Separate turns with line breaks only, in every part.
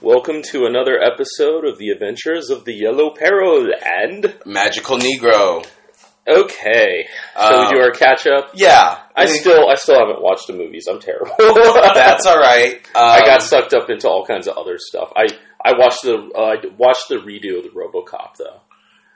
Welcome to another episode of the Adventures of the Yellow Peril and
Magical Negro.
okay,
Um,
we do our catch up?
Yeah,
I still I still haven't watched the movies. I'm terrible.
that's all right. Um,
I got sucked up into all kinds of other stuff. I I watched the uh, I watched the redo of the RoboCop though.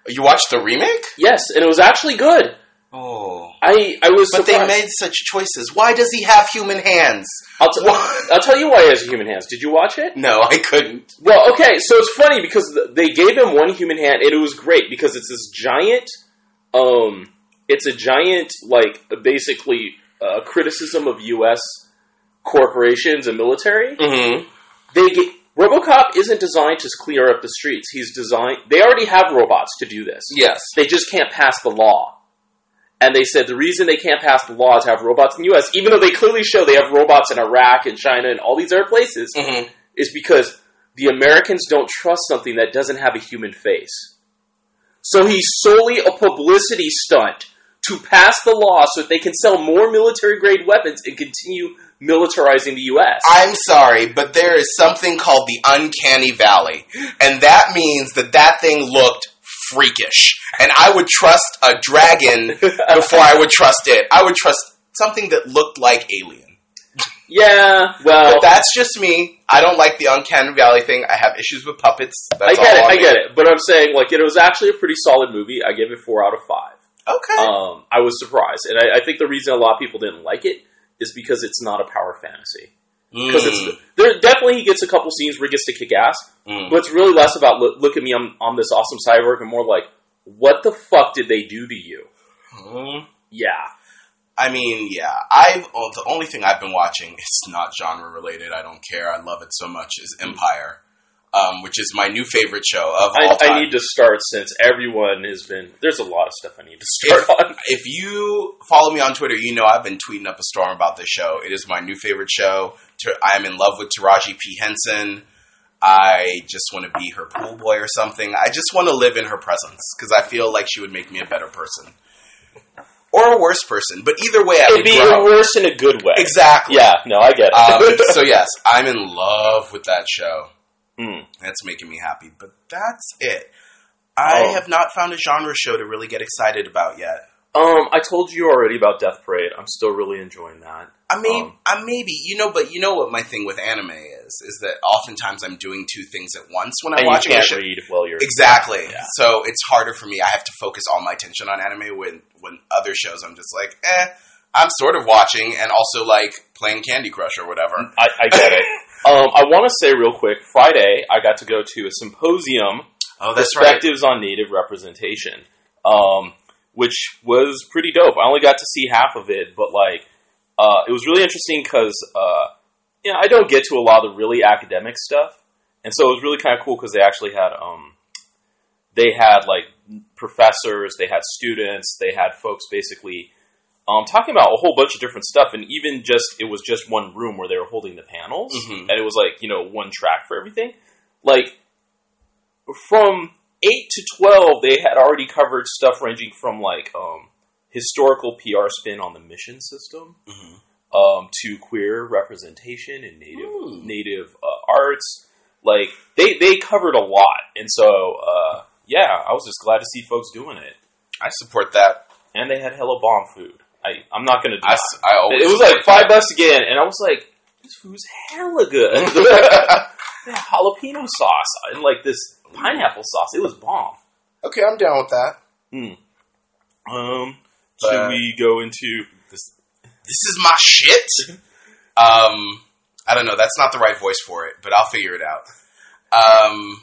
You watched the remake?
Yes, and it was actually good.
Oh,
I I was
but they made such choices. Why does he have human hands?
I'll, t- I'll tell you why he has human hands. Did you watch it?
No, I couldn't.
Well, okay, so it's funny because they gave him one human hand, and it was great because it's this giant, um, it's a giant like basically uh, criticism of U.S. corporations and military.
Mm-hmm.
They get, RoboCop isn't designed to clear up the streets. He's designed. They already have robots to do this.
Yes.
They just can't pass the law. And they said the reason they can't pass the law to have robots in the U.S., even though they clearly show they have robots in Iraq and China and all these other places,
Mm-hmm.
is because the Americans don't trust something that doesn't have a human face. So he's solely a publicity stunt to pass the law so that they can sell more military grade weapons and continue militarizing the U.S.
I'm sorry, but there is something called the uncanny valley, and that means that that thing looked freakish, and I would trust a dragon before I would trust it. I would trust something that looked like Alien.
yeah, well,
But that's just me. I don't like the uncanny valley thing. I have issues with puppets. That's
I get it, I
mean.
get it. But I'm saying, like, it was actually a pretty solid movie. I gave it four out of five.
Okay.
Um, I was surprised, and I, I think the reason a lot of people didn't like it is because it's not a power fantasy. Because
Mm,
it's there, definitely he gets a couple scenes where he gets to kick ass,
mm.
but it's really less about look, look at me, I'm, I'm this awesome cyborg, and more like, what the fuck did they do to you?
Mm.
Yeah,
I mean, yeah. I've oh, the only thing I've been watching. It's not genre related. I don't care. I love it so much. Is Empire, um, which is my new favorite show of all time.
I need to start since everyone has been. There's a lot of stuff I need to start
if,
on.
if you follow me on Twitter, you know I've been tweeting up a storm about this show. It is my new favorite show. I am in love with Taraji P Henson. I just want to be her pool boy or something. I just want to live in her presence because I feel like she would make me a better person or a worse person. But either way, I
It'd be
grow.
worse in a good way.
Exactly.
Yeah, no, I get it.
Um, so yes, I'm in love with that show.
Hmm.
That's making me happy. But that's it. I
Oh.
have not found a genre show to really get excited about yet.
Um, I told you already about Death Parade. I'm still really enjoying that.
I may,
Um,
I maybe, you know, but you know what my thing with anime is, is that oftentimes I'm doing two things at once when I'm
you
watching a
can't
show.
read while you're
Exactly.
Yeah.
So it's harder for me. I have to focus all my attention on anime when when other shows I'm just like, eh, I'm sort of watching and also like playing Candy Crush or whatever.
I, I get it. Um, I want to say real quick. Friday, I got to go to a symposium,
Oh, that's right.
perspectives on Native representation, um, which was pretty dope. I only got to see half of it, but like, uh, it was really interesting because, uh, you know, I don't get to a lot of the really academic stuff, and so it was really kind of cool because they actually had, um, they had like professors, they had students, they had folks basically um, talking about a whole bunch of different stuff, and even just it was just one room where they were holding the panels,
Mhm.
and it was like you know one track for everything. Like from eight to twelve, they had already covered stuff ranging from like um, historical PR spin on the mission system
Mhm.
um, to queer representation in native
Ooh.
native uh, arts. Like they they covered a lot, and so uh, yeah, I was just glad to see folks doing it,
I support that.
and they had hella bomb food. I I'm not gonna.
I,
deny.
s- I always
It was like five bucks again, and I was like, "This food's hella good." They had jalapeno sauce and like this pineapple sauce. It was bomb.
okay, I'm down with that.
Um, should we go into
This This is my shit. Um, I don't know. That's not the right voice for it, but I'll figure it out. Um,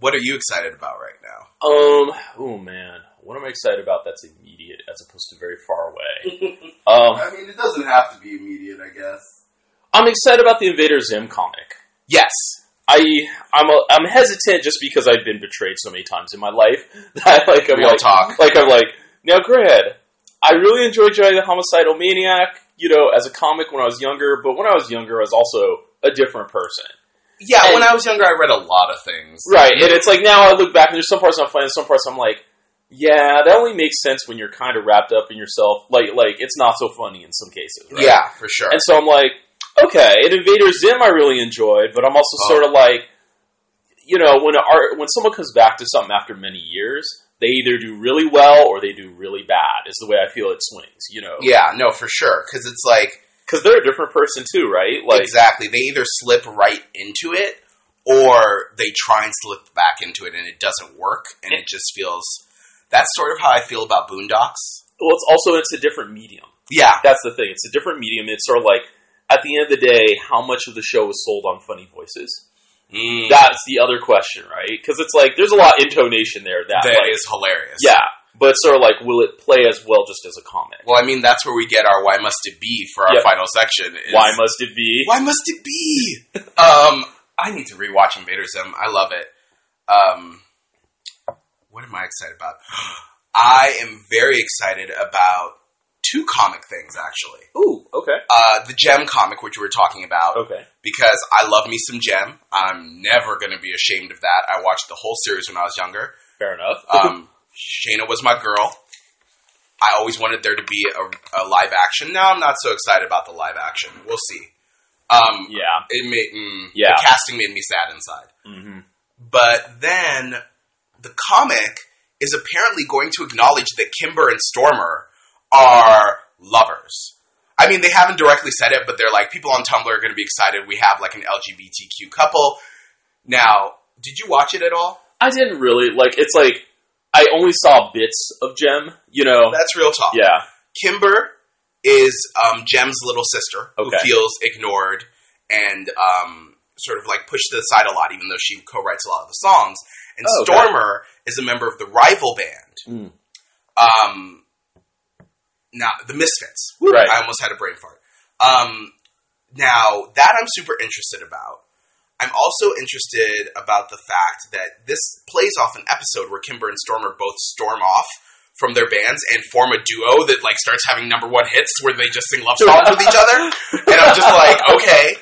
what are you excited about right now?
um? Oh man, what am I excited about? That's immediate as opposed to very far away. um,
I mean, it doesn't have to be immediate, I guess.
I'm excited about the Invader Zim comic.
Yes.
I I'm a, I'm hesitant just because I've been betrayed so many times in my life that like I'm
Real
like
talk.
like I'm like now Grad, I really enjoyed Johnny the Homicidal Maniac, you know, as a comic when I was younger, but when I was younger I was also a different person.
Yeah,
And-
when I was younger, I read a lot of things.
Right. And it's like now I look back and there's some parts I'm funny and some parts I'm like, yeah, that only makes sense when you're kind of wrapped up in yourself. Like like it's not so funny in some cases. Right?
Yeah, for sure.
And so I'm like, okay, and Invader Zim I really enjoyed, but I'm also uh-huh.
Oh.
sort of like, you know, when art, when someone comes back to something after many years, they either do really well or they do really bad. Is the way I feel it swings. You know,
Yeah, no, for sure. Because it's like
because they're a different person too, right? Like,
exactly, they either slip right into it or they try and slip back into it and it doesn't work, and it just feels. That's sort of how I feel about Boondocks.
well, it's also it's a different medium.
Yeah,
That's the thing. It's a different medium. It's sort of like at the end of the day, how much of the show is sold on funny voices?
Mm,
That's the other question, right? Because it's like there's a lot of intonation there that,
that
like,
is hilarious.
yeah, but it's sort of like will it play as well just as a comic?
Well, I mean, that's where we get our "Why must it be" for our
Yep.
final section. is-
Why must it be?
Why must it be? um, I need to rewatch Invader Zim. I love it. Um, what am I excited about? I am very excited about two comic things, actually.
Ooh, okay,
Uh, the Jem comic, which we were talking about,
okay,
because I love me some Jem. I'm never going to be ashamed of that. I watched the whole series when I was younger.
fair enough.
Um, Shana was my girl. I always wanted there to be a, a live action. Now I'm not so excited about the live action. We'll see. Um,
yeah,
it made mm,
Yeah.
the casting made me sad inside.
hmm
But then the comic is apparently going to acknowledge that Kimber and Stormer are lovers. I mean, they haven't directly said it, but they're like people on Tumblr are going to be excited. We have like an LGBTQ couple. Now, did you watch it at all?
I didn't really like. It's like I only saw bits of Jem. You know,
That's real talk.
yeah,
Kimber is um, Jem's little sister who feels ignored and um, sort of like pushed to the side a lot, even though she co-writes a lot of the songs. And
Oh, okay.
Stormer is a member of the rival band.
Mm.
Um, now the Misfits.
Right.
I almost had a brain fart. Um, now that I'm super interested about. I'm also interested about the fact that this plays off an episode where Kimber and Stormer both storm off from their bands and form a duo that like starts having number one hits where they just sing love songs with each other. And I'm just like, okay.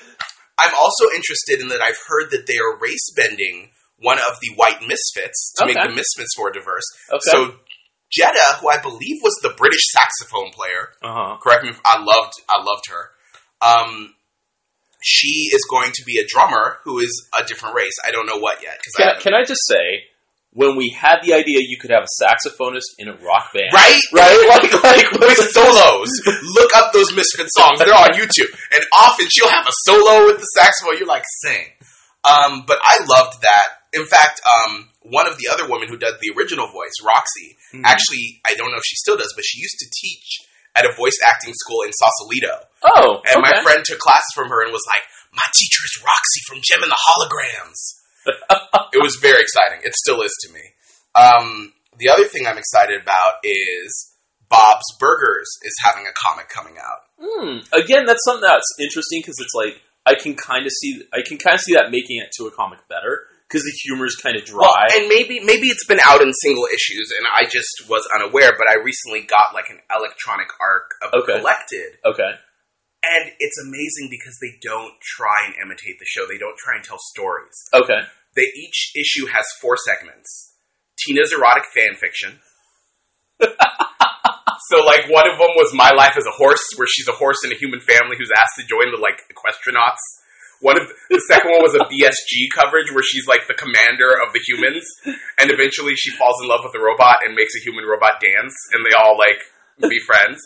I'm also interested in that I've heard that they are race bending one of the white misfits to make the misfits more diverse.
okay,
So Jetta, who I believe was the British saxophone player,
uh huh.
correct me if I loved I loved her. Um, she is going to be a drummer who is a different race. I don't know what yet
Can,
I
I- can I just say, when we had the idea you could have a saxophonist in a rock band,
right
right, like like
with solos. Look up those Misfit songs; they're on YouTube, and often she'll have a solo with the saxophone. You're like, sing. Um, but I loved that. In fact, um, one of the other women who does the original voice, Roxy,
Mhm.
actually, I don't know if she still does, but she used to teach at a voice acting school in Sausalito.
Oh,
And my friend took classes from her and was like, "My teacher is Roxy from Jem and the Holograms." it was very exciting. It still is to me. Um, the other thing I'm excited about is Bob's Burgers is having a comic coming out.
Hmm. Again, that's something that's interesting because it's like I can kind of see I can kind of see that making it to a comic better because the humor is kind of dry.
Well, and maybe maybe it's been out in single issues, and I just was unaware. But I recently got like an electronic arc of
Okay.
collected,
okay,
and it's amazing because they don't try and imitate the show. They don't try and tell stories.
okay,
They each issue has four segments. Tina's erotic fan fiction. so like one of them was My Life as a Horse, where she's a horse in a human family who's asked to join the like Equestranauts. One of the second one was a BSG coverage where she's like the commander of the humans, and eventually she falls in love with a robot and makes a human robot dance, and they all like be friends.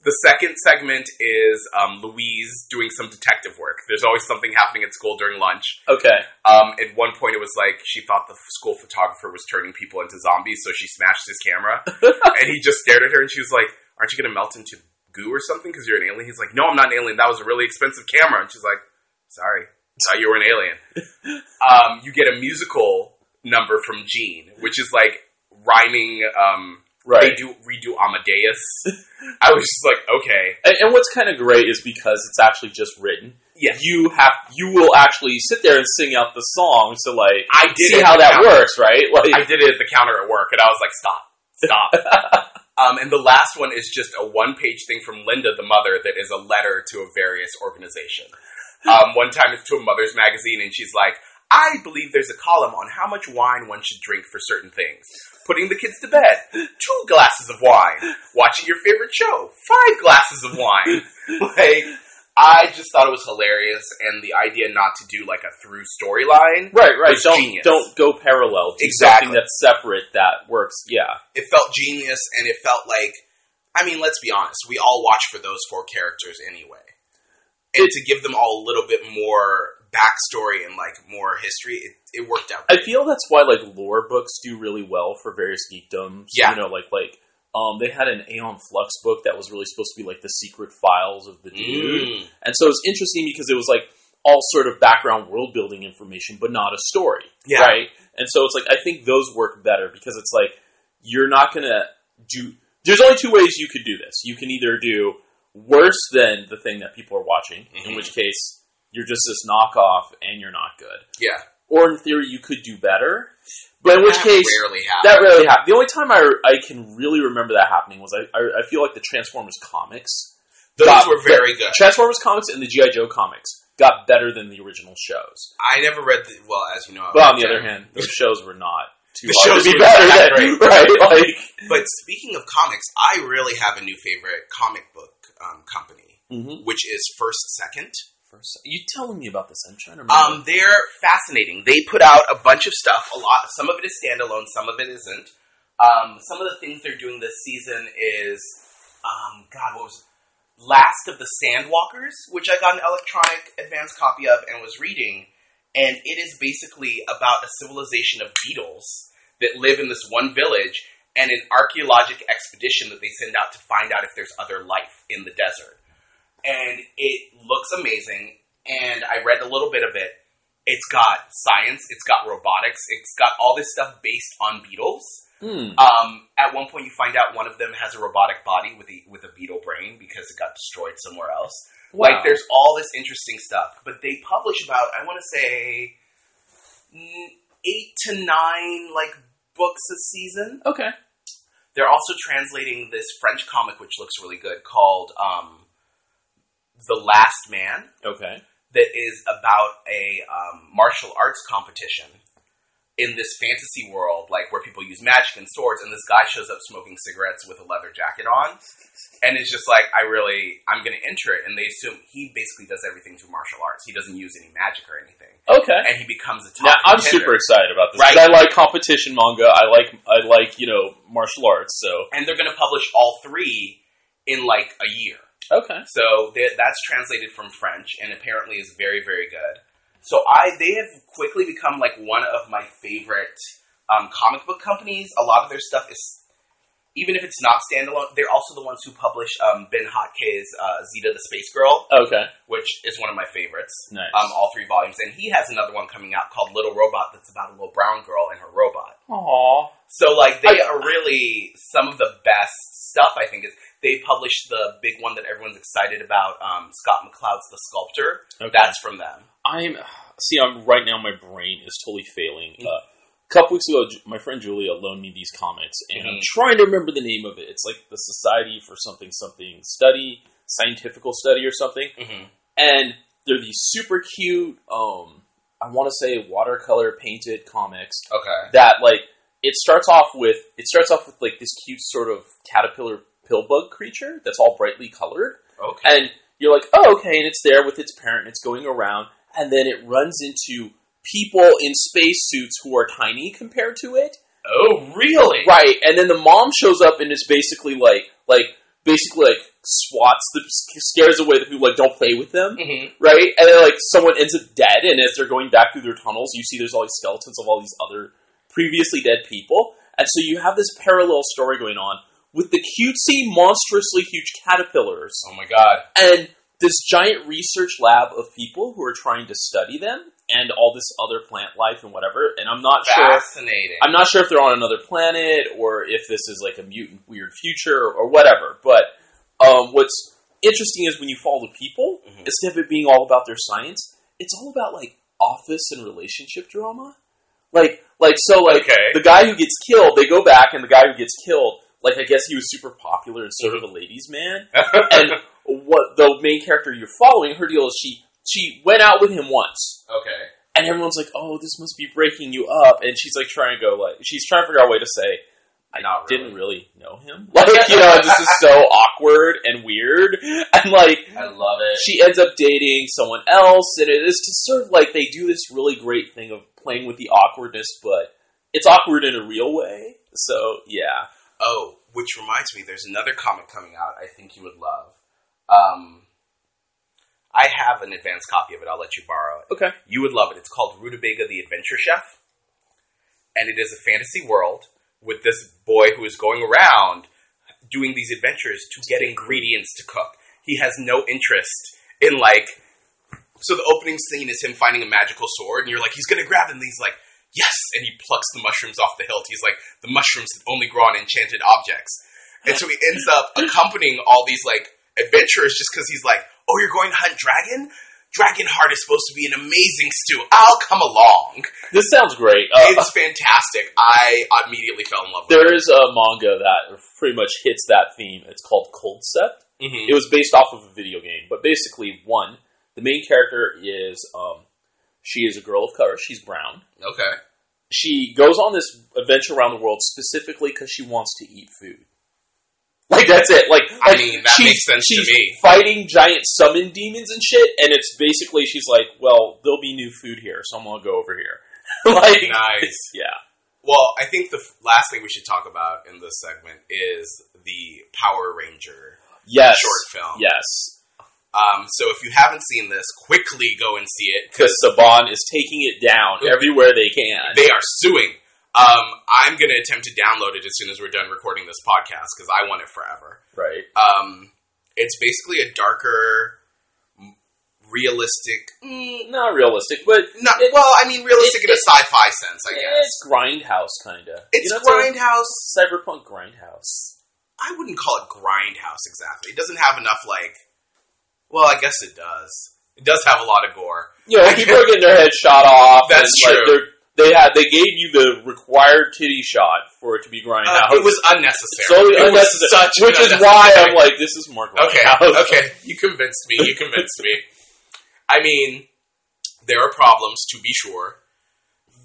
The second segment is um, Louise doing some detective work. There's always something happening at school during lunch.
okay.
Um, at one point, it was like she thought the school photographer was turning people into zombies, so she smashed his camera. and he just stared at her, and she was like, "Aren't you going to melt into goo or something because you're an alien?" He's like, "No, I'm not an alien. That was a really expensive camera." And she's like, "Sorry, thought you were an alien." um, you get a musical number from Gene, which is like rhyming. Um,
Right.
They do redo Amadeus. I was just like, okay,
And, and what's kind of great is because it's actually just written.
Yeah.
You have you will actually sit there and sing out the song So like
I did
see how that
counter.
works, right? Like
I did it at the counter at work, and I was like, stop, stop. um, and the last one is just a one page thing from Linda, the mother, that is a letter to a various organization. Um, one time it's to a mother's magazine, and she's like, I believe there's a column on how much wine one should drink for certain things. Putting the kids to bed, two glasses of wine. Watching your favorite show, five glasses of wine. like, I just thought it was hilarious, and the idea not to do like a through storyline.
Right, right. Don't
genius.
don't go parallel. Do
Exactly.
something that's separate that works. Yeah.
It felt genius, and it felt like, I mean, let's be honest, we all watch for those four characters anyway, and to give them all a little bit more backstory and like more history, it, it worked out.
I feel that's why like lore books do really well for various geekdoms.
Yeah.
You know, like like um they had an Aeon Flux book that was really supposed to be like the secret files of the dude.
Mm.
And so it was interesting because it was like all sort of background world building information, but not a story.
Yeah.
Right? And so it's like I think those work better because it's like you're not gonna do there's only two ways you could do this. You can either do worse than the thing that people are watching, in
Mhm.
which case you're just this knockoff and you're not good.
Yeah,
Or in theory you could do better. But in which
That
case
rarely
that rarely happened. The only time I, I can really remember that happening was I, I, I feel like the Transformers comics
Those
got-
were very good.
Transformers comics and the GI Joe comics got better than the original shows.
I never read the well, as you know. I
But on the other hand, those shows were not too
The shows
be better than,
great.
right? Like,
But speaking of comics, I really have a new favorite comic book um, company,
mm-hmm.
which is First Second.
First, you telling me about this? I'm trying to remember.
Um, they're fascinating. They put out a bunch of stuff. A lot. Some of it is standalone. Some of it isn't. Um, some of the things they're doing this season is, um, God, what was Last of the Sandwalkers, which I got an electronic advanced copy of and was reading, and it is basically about a civilization of beetles that live in this one village and an archaeologic expedition that they send out to find out if there's other life in the desert. And it looks amazing, and I read a little bit of it. It's got science, it's got robotics, it's got all this stuff based on beetles.
Hmm.
Um, at one point, you find out one of them has a robotic body with a with a beetle brain because it got destroyed somewhere else.
Wow.
Like, there's all this interesting stuff, but they publish about I want to say mm, eight to nine like books a season.
okay.
They're also translating this French comic, which looks really good, called um, "The Last Man,"
Okay.
that is about a um, martial arts competition in this fantasy world, like where people use magic and swords, and this guy shows up smoking cigarettes with a leather jacket on, and it's just like, I really, I'm going to enter it, and they assume he basically does everything through martial arts. He doesn't use any magic or anything,
Okay.
and he becomes a top.
Now I'm super excited about this.
Right,
I like competition manga. I like I like you know martial arts. So
and they're going to publish all three in like a year.
okay.
So th- that's translated from French and apparently is very, very good. So I they have quickly become like one of my favorite um, comic book companies. A lot of their stuff is, even if it's not standalone, they're also the ones who publish um, Ben Hatke's uh, Zita the Space Girl,
Okay.
which is one of my favorites.
Nice.
Um, all three volumes, and he has another one coming out called Little Robot that's about a little brown girl and her robot.
Aww.
So like they
I-
are really some of the best stuff. I think is they published the big one that everyone's excited about. Um, Scott McCloud's The Sculptor.
Okay.
That's from them.
I'm see. I'm right now. My brain is totally failing. Uh, a couple weeks ago, my friend Julia loaned me these comics, and I'm
Mhm.
trying to remember the name of it. It's like the Society for something something study, scientifical study or something.
Mm-hmm.
And they're these super cute. Um, I want to say watercolor painted comics
Okay.
that like it starts off with it starts off with like this cute sort of caterpillar pill bug creature that's all brightly colored
Okay.
and you're like oh okay and it's there with its parent it's going around and then it runs into people in spacesuits who are tiny compared to it
oh, really?
right and then the mom shows up and is basically like like basically like swats the scares away the people like don't play with them
Mm-hmm.
right? And then like someone ends up dead, and as they're going back through their tunnels, you see there's all these skeletons of all these other previously dead people, and so you have this parallel story going on with the cutesy, monstrously huge caterpillars
Oh my god.
and this giant research lab of people who are trying to study them and all this other plant life and whatever. And I'm not sure.
Fascinating.
I'm not sure if they're on another planet or if this is like a mutant weird future or whatever. But um, what's interesting is when you follow the people,
Mhm.
instead of it being all about their science, it's all about like office and relationship drama. Like, like so, like
Okay.
the guy who gets killed, they go back, and the guy who gets killed, like I guess he was super popular and sort of a ladies' man. And what the main character you're following, her deal is she she went out with him once,
okay.
and everyone's like, "Oh, this must be breaking you up," and she's like trying to go like she's trying to figure out a way to say, I
Not really.
didn't really know him. Like, you know, this is so awkward and weird. And like,
I love it.
she ends up dating someone else, and it is just sort of like they do this really great thing of playing with the awkwardness, but it's awkward in a real way. So yeah,
Oh, which reminds me, there's another comic coming out. I think you would love. Um, I have an advanced copy of it. I'll let you borrow it.
okay,
You would love it. It's called Rutabaga the Adventure Chef. And it is a fantasy world with this boy who is going around doing these adventures to get ingredients to cook. He has no interest in like so the opening scene is him finding a magical sword and you're like he's going to grab it and he's like yes and he plucks the mushrooms off the hilt. He's like the mushrooms that only grow on enchanted objects. And so he ends up accompanying all these like adventurers just cuz he's like, "Oh, you're going to hunt dragon? Dragon heart is supposed to be an amazing stew. I'll come along.
this sounds great. Uh,
It's fantastic. I immediately fell in love with
there is a manga that pretty much hits that theme. It's called Cold
it. Mhm.
It was based off of a video game, but basically, one, the main character is um, she is a girl of color. She's brown.
Okay.
She goes on this adventure around the world specifically because she wants to eat food. Like that's it. Like
I mean, that makes sense to me.
Fighting giant summon demons and shit, and it's basically she's like, well, there'll be new food here, so I'm gonna go over here. like,
Nice.
yeah,
Well, I think the last thing we should talk about in this segment is the Power Ranger
yes,
short film.
yes,
Um, so if you haven't seen this, quickly go and see it.
because Saban is taking it down everywhere they can.
They are suing. Um, I'm going to attempt to download it as soon as we're done recording this podcast because I want it forever.
right.
Um, it's basically a darker, realistic.
Mm, not realistic, but
Not
It-
well. I mean, realistic
it-
in a sci-fi sense, I guess.
it's grindhouse kind of.
It's grindhouse.
cyberpunk grindhouse.
I wouldn't call it grindhouse exactly. It doesn't have enough like. Well, I guess it does. It does have a lot of gore.
You know, people are getting their heads shot off.
That's
and, like,
true.
they're- they had they gave you the required titty shot for it to be grindhouse.
Uh, it was unnecessary.
Totally
it was such
which is why I'm like, this is more
Okay, okay, you convinced me. You convinced me. I mean, there are problems to be sure.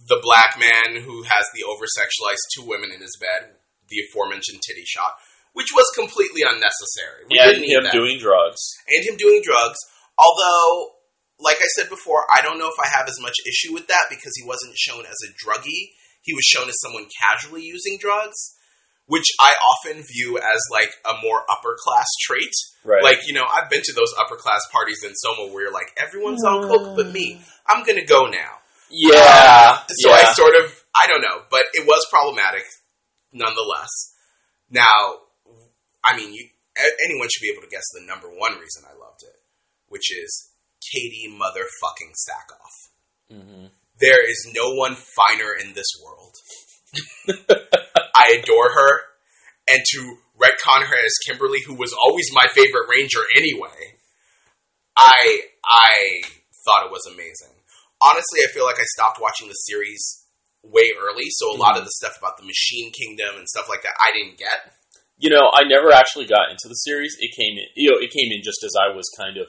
The black man who has the over sexualized two women in his bed, the aforementioned titty shot, which was completely unnecessary. We
and him doing drugs.
and him doing drugs. Although, like I said before, I don't know if I have as much issue with that because he wasn't shown as a druggie. He was shown as someone casually using drugs, which I often view as like a more upper class trait.
Right.
Like, you know, I've been to those upper class parties in Soma where you're like, everyone's on hmm. coke but me. I'm gonna go now.
yeah.
Um, so
yeah.
I sort of, I don't know, but it was problematic nonetheless. Now, I mean, you, anyone should be able to guess the number one reason I loved it, which is Katee motherfucking Sackhoff.
Mhm.
There is no one finer in this world. I adore her, and to retcon her as Kimberly, who was always my favorite Ranger anyway, I I thought it was amazing. Honestly, I feel like I stopped watching the series way early, so a lot of the stuff about the Machine Kingdom and stuff like that I didn't get.
You know, I never actually got into the series. It came in, you know, it came in just as I was kind of,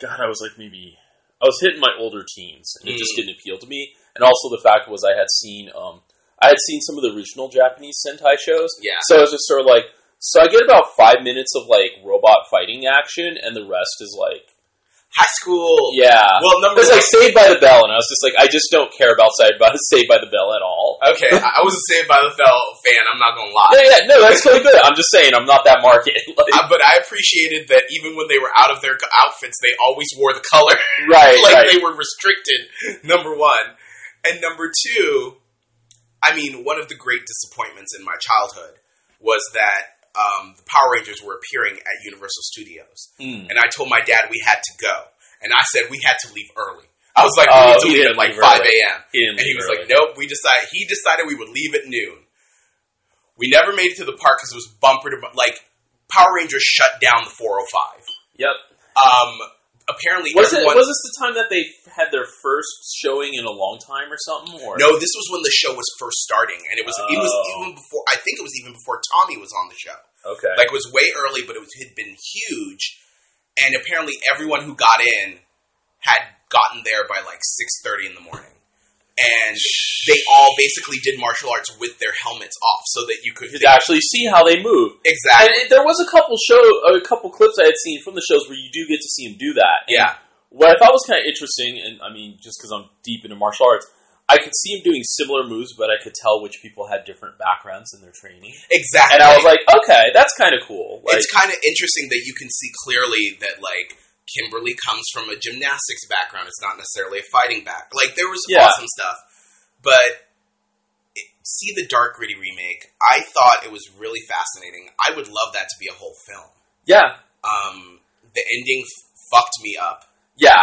God, I was like maybe, I was hitting my older teens, and it just
Mm.
didn't appeal to me. And also the fact was I had seen, um, I had seen some of the original Japanese Sentai shows,
Yeah.
so I was just sort of like, so I get about five minutes of like robot fighting action, and the rest is like,
High school.
yeah,
Well, number
it's like Saved by the Bell, and I was just like, I just don't care about Saved by Saved by the Bell at all.
Okay, I was a Saved by the Bell fan. I'm not gonna lie.
Yeah, yeah, no, that's totally good. I'm just saying, I'm not that market. Like,
Uh, but I appreciated that even when they were out of their outfits, they always wore the color.
right,
like
right.
they were restricted. Number one, and number two, I mean, one of the great disappointments in my childhood was that um, the Power Rangers were appearing at Universal Studios,
Mm.
and I told my dad we had to go, and I said we had to leave early. I was like, we
Oh,
need to leave at like
leave
five a.m. And he was
early.
like, nope. We decided he decided we would leave at noon. We never made it to the park because it was bumper to like Power Rangers shut down the 405.
Yep.
Um, apparently,
Was it? Was this the time that they had their first showing in a long time or something? Or
no, this was when the show was first starting, and it was it was
Oh.
even before. I think it was even before Tommy was on the show.
Okay.
Like it was way early, but it was, had been huge, and apparently everyone who got in had gotten there by like six thirty in the morning. And they all basically did martial arts with their helmets off, so that you could
could actually see how they move. And
exactly.
it, there was a couple show, a couple clips I had seen from the shows where you do get to see him do that. And
Yeah,
What I thought was kind of interesting, and I mean, just because I'm deep into martial arts, I could see him doing similar moves, but I could tell which people had different backgrounds in their training.
exactly.
And I was like, okay, that's kind of cool. Like,
it's kind of interesting that you can see clearly that like Kimberly comes from a gymnastics background. It's not necessarily a fighting back. Like there was
Yeah.
awesome stuff, but it, see the Dark Gritty remake. I thought it was really fascinating. I would love that to be a whole film.
yeah,
Um, the ending f- fucked me up.
yeah.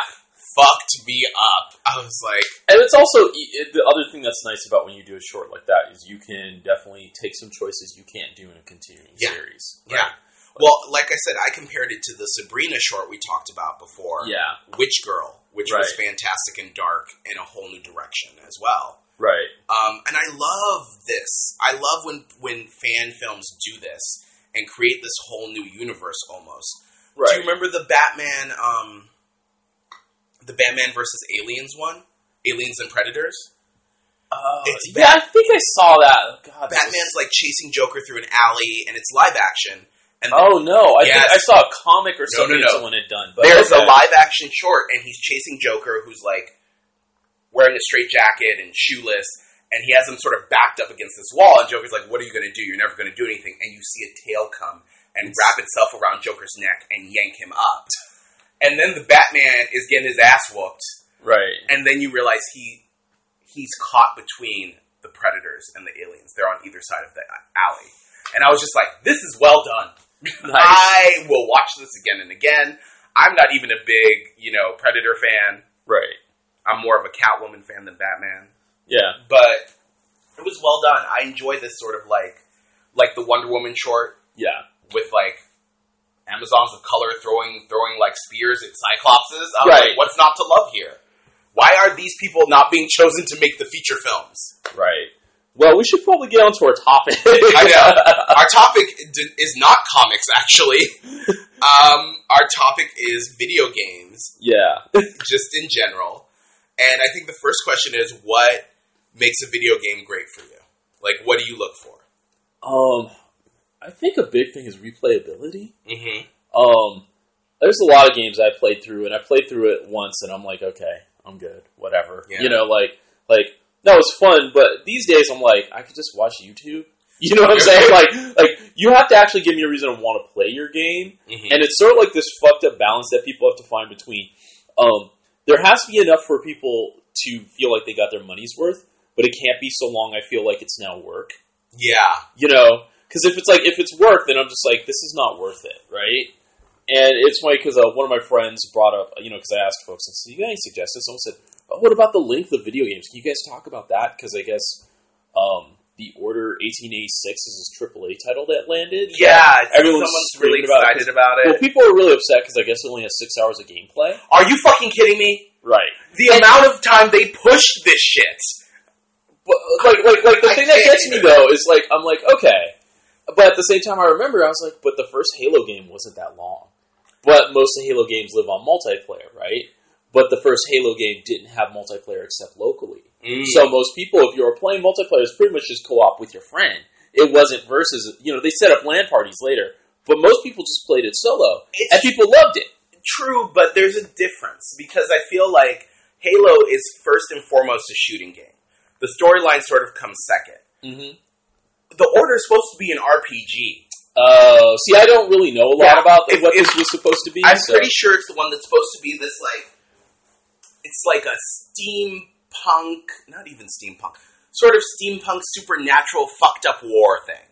Fucked me up. I was like,
And it's also the other thing that's nice about when you do a short like that is you can definitely take some choices you can't do in a continuing
Yeah.
series.
yeah. Well, like I said, I compared it to the Sabrina short we talked about before.
Yeah.
Witch Girl, which was fantastic and dark in a whole new direction as well.
Right.
Um, and I love this. I love when when fan films do this and create this whole new universe almost. Do you remember the Batman, um, the Batman versus Aliens one, Aliens and Predators?
Uh,
It's
yeah, I think I saw that. God,
Batman's
was-
like chasing Joker through an alley, and it's live action. And
Oh no! I
Yes.
think I saw a comic or something
no,
that
no.
someone had done. But
there's
okay.
a live action short, and he's chasing Joker, who's like wearing a straight jacket and shoeless, and he has him sort of backed up against this wall. And Joker's like, "What are you going to do? You're never going to do anything." And you see a tail come and wrap itself around Joker's neck and yank him up. And then the Batman is getting his ass whooped,
right.
and then you realize he he's caught between the predators and the aliens. They're on either side of the alley, and I was just like, "This is well done."
Nice.
I will watch this again and again. I'm not even a big, you know, Predator fan.
Right.
I'm more of a Catwoman fan than Batman.
Yeah.
But it was well done. I enjoy this sort of like, like the Wonder Woman short
Yeah.
with like Amazons of color throwing throwing like spears at Cyclopses. I was
Right.
like, what's not to love here? Why are these people not being chosen to make the feature films?
Right. Well, we should probably get on to our topic.
I know. Our topic is not comics, actually. Um, our topic is video games.
yeah.
just in general. And I think the first question is what makes a video game great for you? Like, what do you look for?
Um, I think a big thing is replayability.
Mm-hmm.
Um, there's a lot of games I played through, and I played through it once, and I'm like, okay, I'm good, whatever.
Yeah.
You know, like, like that was fun, but these days I'm like, I could just watch YouTube. You know what I'm saying? Like, like you have to actually give me a reason to want to play your game,
Mm-hmm.
and it's sort of like this fucked up balance that people have to find between. Um, there has to be enough for people to feel like they got their money's worth, but it can't be so long. I feel like it's now work
yeah.
you know because if it's like if it's work then i'm just like this is not worth it right and it's funny because uh, one of my friends brought up you know because i asked folks and said you got any suggestions someone said what about the length of video games can you guys talk about that because i guess um, the order 1886 is this AAA title that landed
Yeah. it's-
Everyone's
someone's really
screaming about it.
excited about
well people are really upset because i guess it only has six hours of gameplay
Are you fucking kidding me?
right
The amount of time they pushed this shit.
But like, like, like the
I
thing that gets me though is like, I'm like, okay, but at the same time, I remember I was like, but the first Halo game wasn't that long. But most of Halo games live on multiplayer, right? But the first Halo game didn't have multiplayer except locally.
Mm.
So most people, if you were playing multiplayer, it's pretty much just co-op with your friend. It wasn't versus, you know, they set up LAN parties later, but most people just played it solo,
It's
and people loved it.
true, but there's a difference because I feel like Halo is first and foremost a shooting game. The storyline sort of comes second.
Mm-hmm.
The order is supposed to be an RPG.
Uh, see, I don't really know a lot
Yeah,
about
if-
what
if-
this was supposed to be.
I'm
so-
pretty sure it's the one that's supposed to be this like it's like a steampunk, not even steampunk, sort of steampunk supernatural fucked up war thing.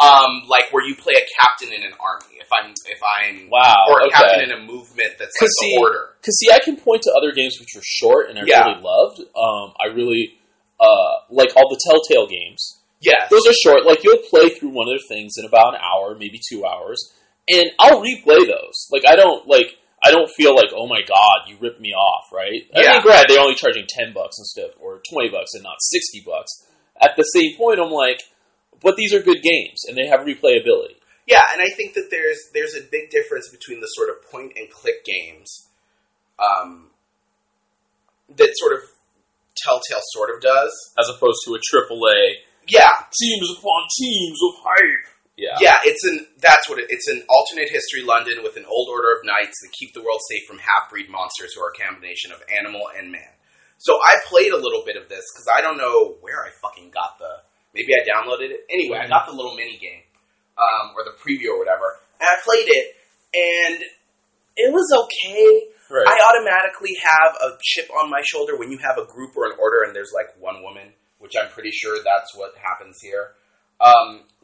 Um, like where you play a captain in an army. If I'm, if I'm,
Wow,
or a
okay.
captain in a movement that's like
see,
order.
Because see, I can point to other games which are short and I
Yeah.
really loved. Um, I really uh, like all the Telltale games.
Yes,
Those are short. Like you'll play through one of their things in about an hour, maybe two hours, and I'll replay those. Like I don't like I don't feel like oh my god you ripped me off, right? I
Yeah.
mean, granted they're only charging ten bucks instead or twenty bucks and not sixty bucks. At the same point, I'm like, but these are good games and they have replayability.
Yeah, and I think that there's there's a big difference between the sort of point and click games um, that sort of Telltale sort of does.
as opposed to a triple A
Yeah,
teams upon teams of hype. Yeah.
yeah, it's an that's what it, it's an alternate history London with an old order of knights that keep the world safe from half breed monsters who are a combination of animal and man. So I played a little bit of this because I don't know where I fucking got the maybe I downloaded it anyway. I got the little mini game um, or the preview or whatever, and I played it, and it was okay.
Right.
I automatically have a chip on my shoulder when you have a group or an order and there's like one woman, which I'm pretty sure that's what happens here.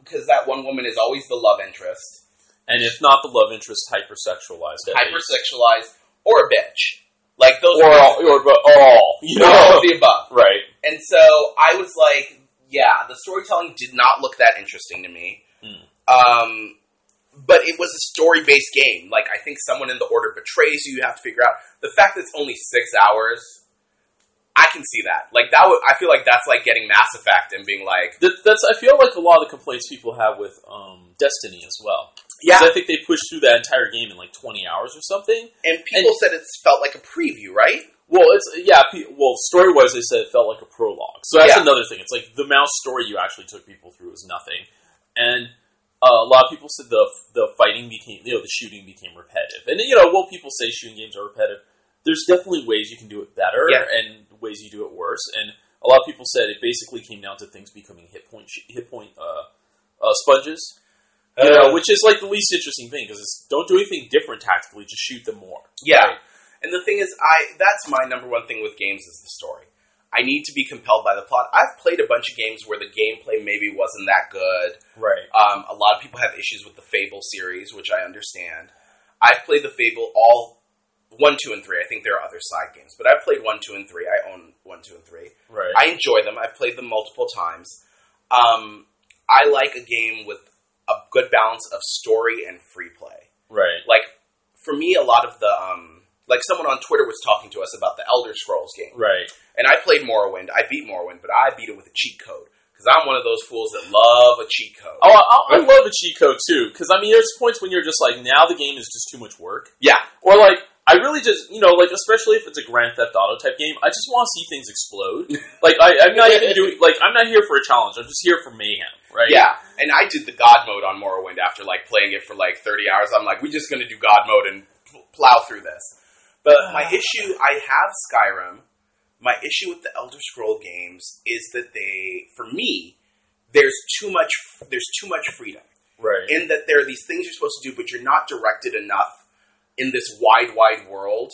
Because that one woman is always the love interest,
and if not the love interest, hypersexualized.
hypersexualized, or a bitch. Like those
Or
are
all, or but all. You
all
know.
of the above.
right.
And so I was like, yeah, the storytelling did not look that interesting to me.
Hmm.
Um, but it was a story based game. Like, I think someone in the order betrays you, you have to figure out. The fact that it's only six hours, I can see that. Like, that would, I feel like that's like getting Mass Effect and being like,
That, that's. I feel like a lot of the complaints people have with um, Destiny as well.
yeah.
I think they pushed through that entire game in like 20 hours or something.
And people said it felt like a preview, right?
Well, it's yeah. pe- Well, story wise, they said it felt like a prologue. So that's
Yeah.
another thing. It's like the mouse story you actually took people through was nothing, and uh, a lot of people said the the fighting became, you know, the shooting became repetitive. And you know, well, people say shooting games are repetitive. There's definitely ways you can do it better,
Yeah.
and ways you do it worse. And a lot of people said it basically came down to things becoming hit point sh- hit point uh, uh, sponges. You know, which is like the least interesting thing because it's don't do anything different tactically, just shoot them more.
Yeah.
Right?
And the thing is, I that's my number one thing with games is the story. I need to be compelled by the plot. I've played a bunch of games where the gameplay maybe wasn't that good.
Right.
Um, a lot of people have issues with the Fable series, which I understand. I've played the Fable all one, two, and three. I think there are other side games, but I've played one, two, and three. I own one, two, and three.
Right.
I enjoy them. I've played them multiple times. Um, I like a game with a good balance of story and free play
right.
like for me a lot of the um like someone on Twitter was talking to us about the Elder Scrolls game.
Right.
And I played Morrowind. I beat Morrowind, but I beat it with a cheat code cuz I'm one of those fools that love a cheat code.
Oh, I, I love a cheat code too, because I mean, there's points when you're just like, now the game is just too much work,
Yeah.
or like, I really just, you know, like especially if it's a Grand Theft Auto type game, I just want to see things explode. like, I, I'm not even doing, like, I'm not here for a challenge. I'm just here for mayhem, right?
Yeah. And I did the god mode on Morrowind after like playing it for like 30 hours. I'm like, we're just going to do god mode and plow through this. But my issue, I have Skyrim. My issue with the Elder Scroll games is that they, for me, there's too much. There's too much freedom.
right.
in that there are these things you're supposed to do, but you're not directed enough in this wide, wide world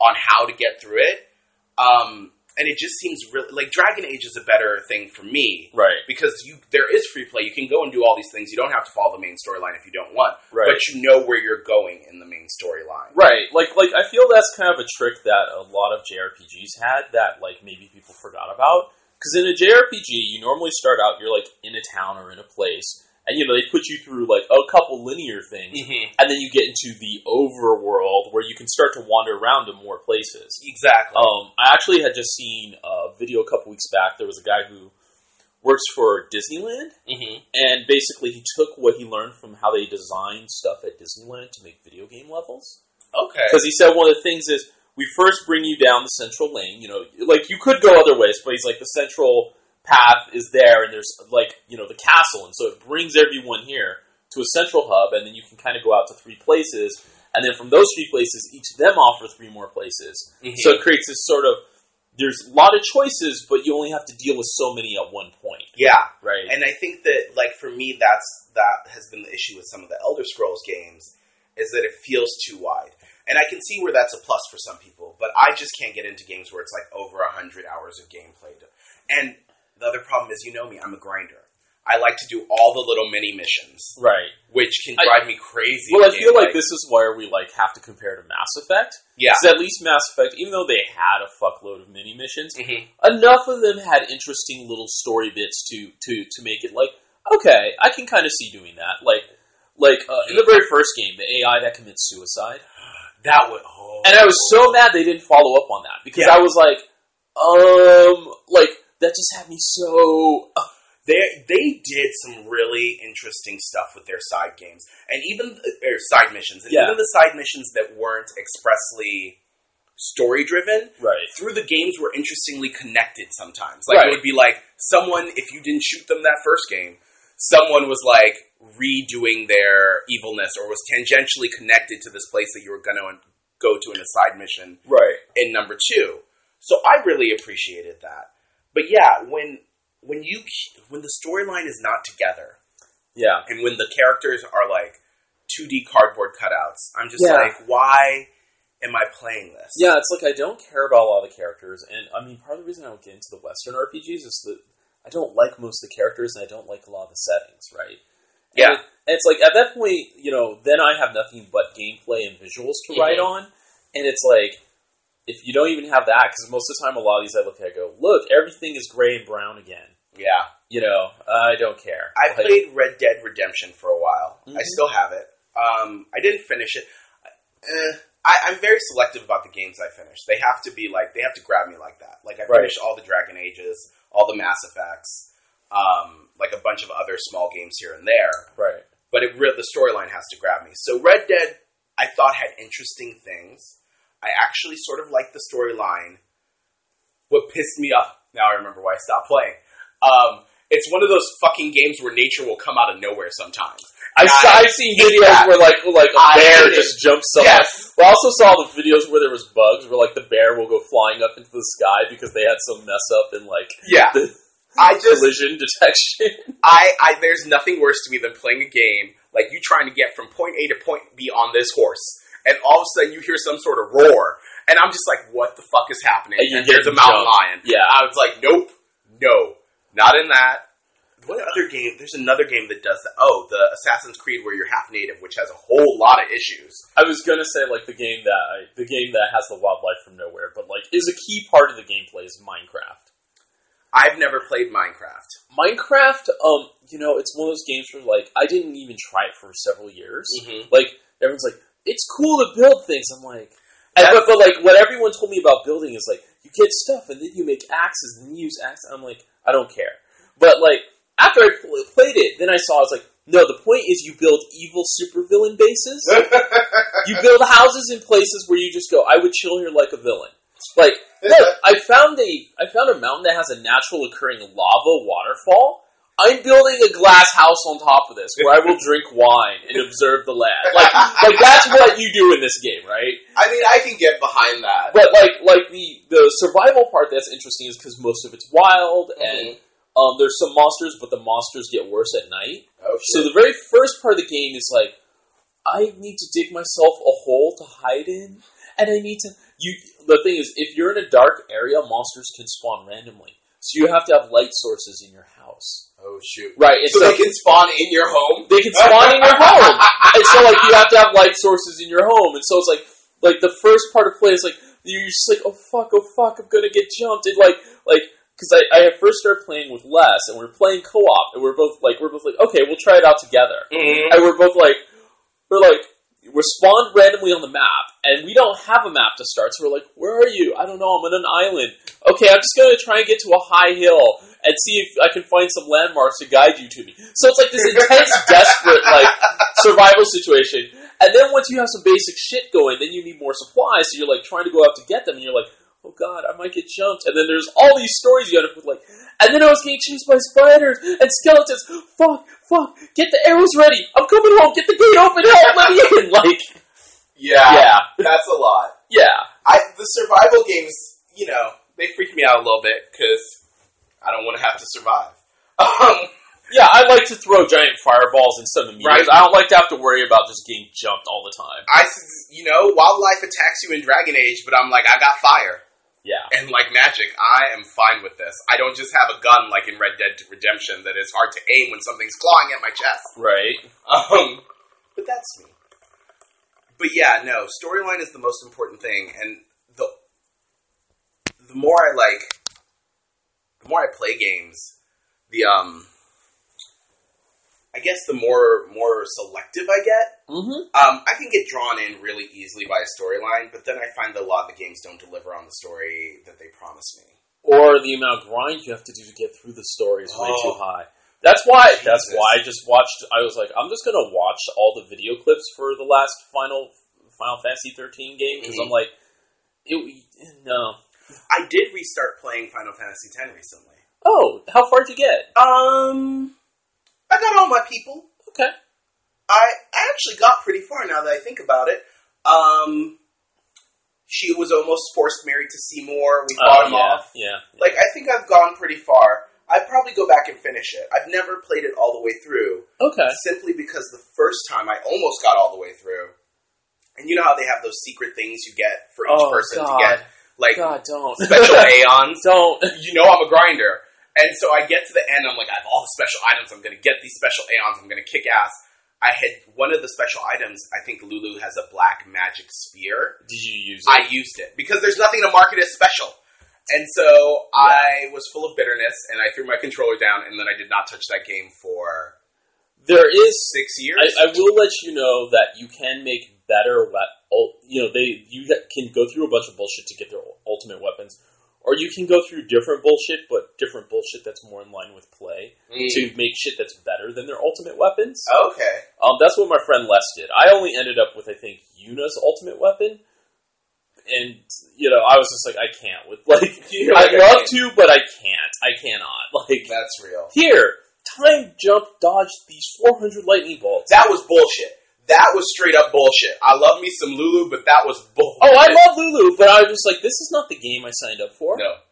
on how to get through it. Um, and it just seems really like Dragon Age is a better thing for me
right.
because you there is free play. You can go and do all these things. You don't have to follow the main storyline if you don't want,
Right.
but you know where you're going in the main storyline.
Right, like like I feel that's kind of a trick that a lot of JRPGs had that like maybe people forgot about. Because in a JRPG, you normally start out you're like in a town or in a place, and you know they put you through like a couple linear things,
Mm-hmm.
and then you get into the overworld where you can start to wander around to more places.
Exactly.
Um, I actually had just seen a video a couple weeks back. There was a guy who works for Disneyland,
mm-hmm.
and basically he took what he learned from how they design stuff at Disneyland to make video game levels.
Okay.
Because he said one of the things is we first bring you down the central lane. You know, like you could go other ways, but he's like the central path is there, and there's like you know the castle, and so it brings everyone here to a central hub, and then you can kind of go out to three places, and then from those three places, each of them offer three more places.
Mhm.
So it creates this sort of there's a lot of choices, but you only have to deal with so many at one point,
yeah.
right?
And I think that, like for me, that's that has been the issue with some of the Elder Scrolls games, is that it feels too wide. And I can see where that's a plus for some people, but I just can't get into games where it's like over hundred hours of gameplay. And the other problem is, you know me, I'm a grinder. I like to do all the little mini missions,
right.
which can
I-
drive me crazy.
Well, I feel
game,
like this is where we like have to compare to Mass Effect.
Yeah.
Because at least Mass Effect, even though they had a fuckload of mini missions,
Mhm.
enough of them had interesting little story bits to to to make it like okay, I can kind of see doing that. Like like uh, in the very first game, the AI that commits suicide,
that would. Oh.
and I was so mad they didn't follow up on that because
Yeah.
I was like, um, like that just had me so. uh,
they they did some really interesting stuff with their side games and even or side missions and
Yeah.
even the side missions that weren't expressly story driven.
Right.
Through the games were interestingly connected sometimes. Like
Right.
it would be like someone if you didn't shoot them that first game, someone was like redoing their evilness or was tangentially connected to this place that you were going to go to in a side mission
Right.
in number two. So I really appreciated that. But yeah, when when you when the storyline is not together
Yeah.
and when the characters are like 2D cardboard cutouts, I'm just
Yeah.
like, why am I playing this?
Yeah, it's like I don't care about a lot of the characters, and I mean, part of the reason I don't get into the Western RPGs is that I don't like most of the characters, and I don't like a lot of the settings, right?
Yeah.
And, and it's like at that point, you know, then I have nothing but gameplay and visuals to write
Mhm.
on, and it's like if you don't even have that, because most of the time, a lot of these I look at, I go, look, everything is gray and brown again.
Yeah.
You know, I don't care.
I
Like,
played Red Dead Redemption for a while. I
Mhm.
still have it. Um, I didn't finish it. Eh, I, I'm very selective about the games I finish. They have to be like they have to grab me like that. Like I
Right.
finished all the Dragon Ages, all the Mass Effects, um, like a bunch of other small games here and there.
right.
But it re- the storyline has to grab me. So Red Dead, I thought had interesting things. I actually sort of liked the storyline. What pissed me off? Now I remember why I stopped playing. Um, it's one of those fucking games where nature will come out of nowhere sometimes.
I, I've seen videos
Yeah.
where like like a
I
bear just jumps somewhere.
Yes.
I also saw the videos where there was bugs where like the bear will go flying up into the sky because they had some mess up in like
Yeah.
the
I just
collision detection.
I, I there's nothing worse to me than playing a game like you trying to get from point A to point B on this horse, and all of a sudden you hear some sort of roar, and I'm just like, what the fuck is happening?
And you
And there's a mountain
jumped.
lion.
Yeah.
I was like, nope, no, not in that. What other game? There's another game that does that. Oh, the Assassin's Creed where you're half native, which has a whole lot of issues.
I was gonna say like the game that I, the game that has the wildlife from nowhere, but like is a key part of the gameplay is Minecraft.
I've never played Minecraft.
Minecraft, um, you know, it's one of those games where like I didn't even try it for several years.
Mhm.
Like everyone's like, it's cool to build things. I'm like, and,
That's-
but, but like what everyone told me about building is like you get stuff and then you make axes and you use axes. I'm like, I don't care. But like after I played it, then I saw I was like, no, the point is you build evil supervillain bases. you build houses in places where you just go, I would chill here like a villain. Like, look, I found a I found a mountain that has a natural occurring lava waterfall. I'm building a glass house on top of this where I will drink wine and observe the land. Like, like that's what you do in this game, right?
I mean, I can get behind that.
But like, like the the survival part that's interesting is because most of it's wild and um, there's some monsters, but the monsters get worse at night.
Oh,
So the very first part of the game is like, I need to dig myself a hole to hide in, and I need to. You. The thing is, if you're in a dark area, monsters can spawn randomly. So you have to have light sources in your house,
oh shoot!
right? And
So, they can spawn in your home.
they can spawn in your home, and so like you have to have light sources in your home, and so it's like like the first part of play is like you're just like oh fuck oh fuck I'm gonna get jumped and like like because I, I had first started playing with Les and we are playing co-op and we're both like we're both like okay we'll try it out together
Mhm.
and we're both like we're like we're spawned randomly on the map and we don't have a map to start so we're like where are you I don't know I'm on an island okay I'm just gonna try and get to a high hill and see if I can find some landmarks to guide you to me. So it's like this intense desperate like survival situation. And then once you have some basic shit going then you need more supplies. So you're like trying to go out to get them and you're like oh god I might get jumped. And then there's all these stories you gotta put like and then I was getting chased by spiders and skeletons. Fuck fuck. Get the arrows ready. I'm coming home. Get the gate open. Help let me in. Like
Yeah,
yeah.
that's a lot.
yeah.
I the survival games, you know, they freak me out a little bit because I don't want to have to survive. Um,
yeah I like to throw giant fireballs instead of meters
Right.
I don't like to have to worry about just getting jumped all the time
I, s- you know, wildlife attacks you in Dragon Age, but I'm like, I got fire
yeah
and like magic. I am fine with this. I don't just have a gun like in Red Dead Redemption that is hard to aim when something's clawing at my chest.
right
Um, but that's me. But yeah, no, storyline is the most important thing, and the the more I like, the more I play games, the um, I guess the more more selective I get.
mm-hmm
Um, I can get drawn in really easily by a storyline, but then I find that a lot of the games don't deliver on the story that they promise me.
or the amount of grind you have to do to get through the story is way
Oh.
too high. That's why. That's why I just watched. I was like, I'm just gonna watch all the video clips for the last final Final Fantasy 13 game because
Mhm.
I'm like, It, no.
I did restart playing Final Fantasy X recently.
Oh, how far did you get?
Um, I got all my people.
Okay.
I I actually got pretty far now that I think about it. Um, she was almost forced married to Seymour. We fought
Oh,
him
yeah,
off.
yeah.
Like I think I've gone pretty far. I'd probably go back and finish it. I've never played it all the way through,
Okay.
simply because the first time I almost got all the way through. And you know how they have those secret things you get for each
Oh,
person
God.
to get like
God, don't.
special aeons.
don't.
you know I'm a grinder. And so I get to the end, I'm like, I have all the special items, I'm gonna get these special aeons, I'm gonna kick ass. I had one of the special items, I think Lulu has a black magic spear.
Did you use it?
I used it because there's nothing to market as special. And so I was full of bitterness and I threw my controller down and then I did not touch that game for
there is.
six years.
I, I will let you know that you can make better. You know, they you can go through a bunch of bullshit to get their ultimate weapons, or you can go through different bullshit, but different bullshit that's more in line with play
Mm.
to make shit that's better than their ultimate weapons.
okay.
Um, that's what my friend Les did. I only ended up with I think Yuna's ultimate weapon, and you know I was just like I can't with like
You're like,
I'd love to, but I can't. I cannot. Like
That's real.
here, time jump, dodged these 400 lightning bolts.
That was bullshit. That was straight up bullshit. I love me some Lulu, but that was bullshit.
Oh, I love Lulu, but I was just like, this is not the game I signed up for.
No.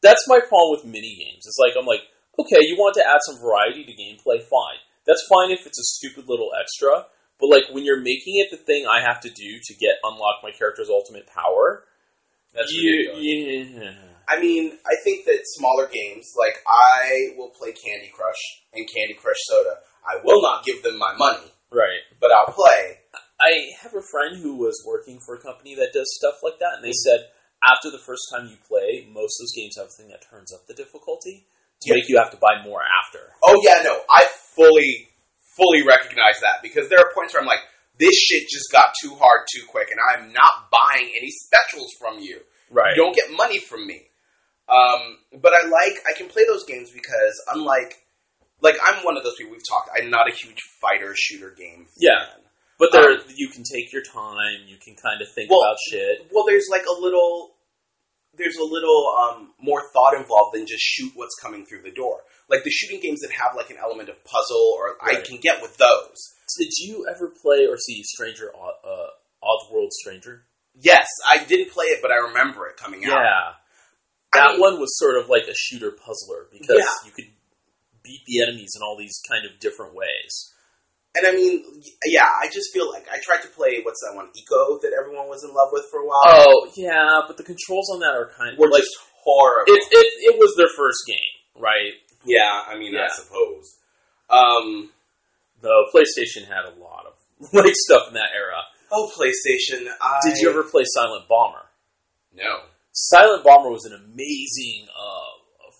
That's my problem with mini games. It's like I'm like, okay, you want to add some variety to gameplay, fine. That's fine if it's a stupid little extra. But like when you're making it the thing I have to do to get unlock my character's ultimate power,
That's
you, yeah.
I mean, I think that smaller games, like I will play Candy Crush and Candy Crush Soda. I will not give them my money,
right.
but I'll play.
I have a friend who was working for a company that does stuff like that, and they said after the first time you play, most of those games have a thing that turns up the difficulty to
Yeah.
make you have to buy more after.
Oh yeah, no, I fully, fully recognize that because there are points where I'm like, this shit just got too hard too quick, and I'm not buying any specials from you.
Right.
You don't get money from me. Um, but I like I can play those games because unlike like I'm one of those people we've talked. I'm not a huge fighter shooter game. Fan. Yeah.
But there,
Um,
you can take your time. You can kind of think
Well-
about shit.
Well, there's like a little, there's a little um, more thought involved than just shoot what's coming through the door. Like the shooting games that have like an element of puzzle, or I can get with those.
Did you ever play or see Stranger, Odd- uh, Oddworld Stranger?
Yes, I didn't play it, but I remember it coming out.
Yeah.
I
That
mean-
one was sort of like a shooter puzzler because
Yeah.
you could beat the enemies in all these kind of different ways.
And I mean, yeah, I just feel like I tried to play what's that one, Ico, that everyone was in love with for a while.
Oh yeah, but the controls on that are kind of
were
like
just horrible.
it, it. It was their first game, right?
yeah, I mean, I
Yeah.
suppose. Um,
The PlayStation had a lot of like stuff in that era.
oh, PlayStation. I,
Did you ever play Silent Bomber?
No.
Silent Bomber was an amazing uh,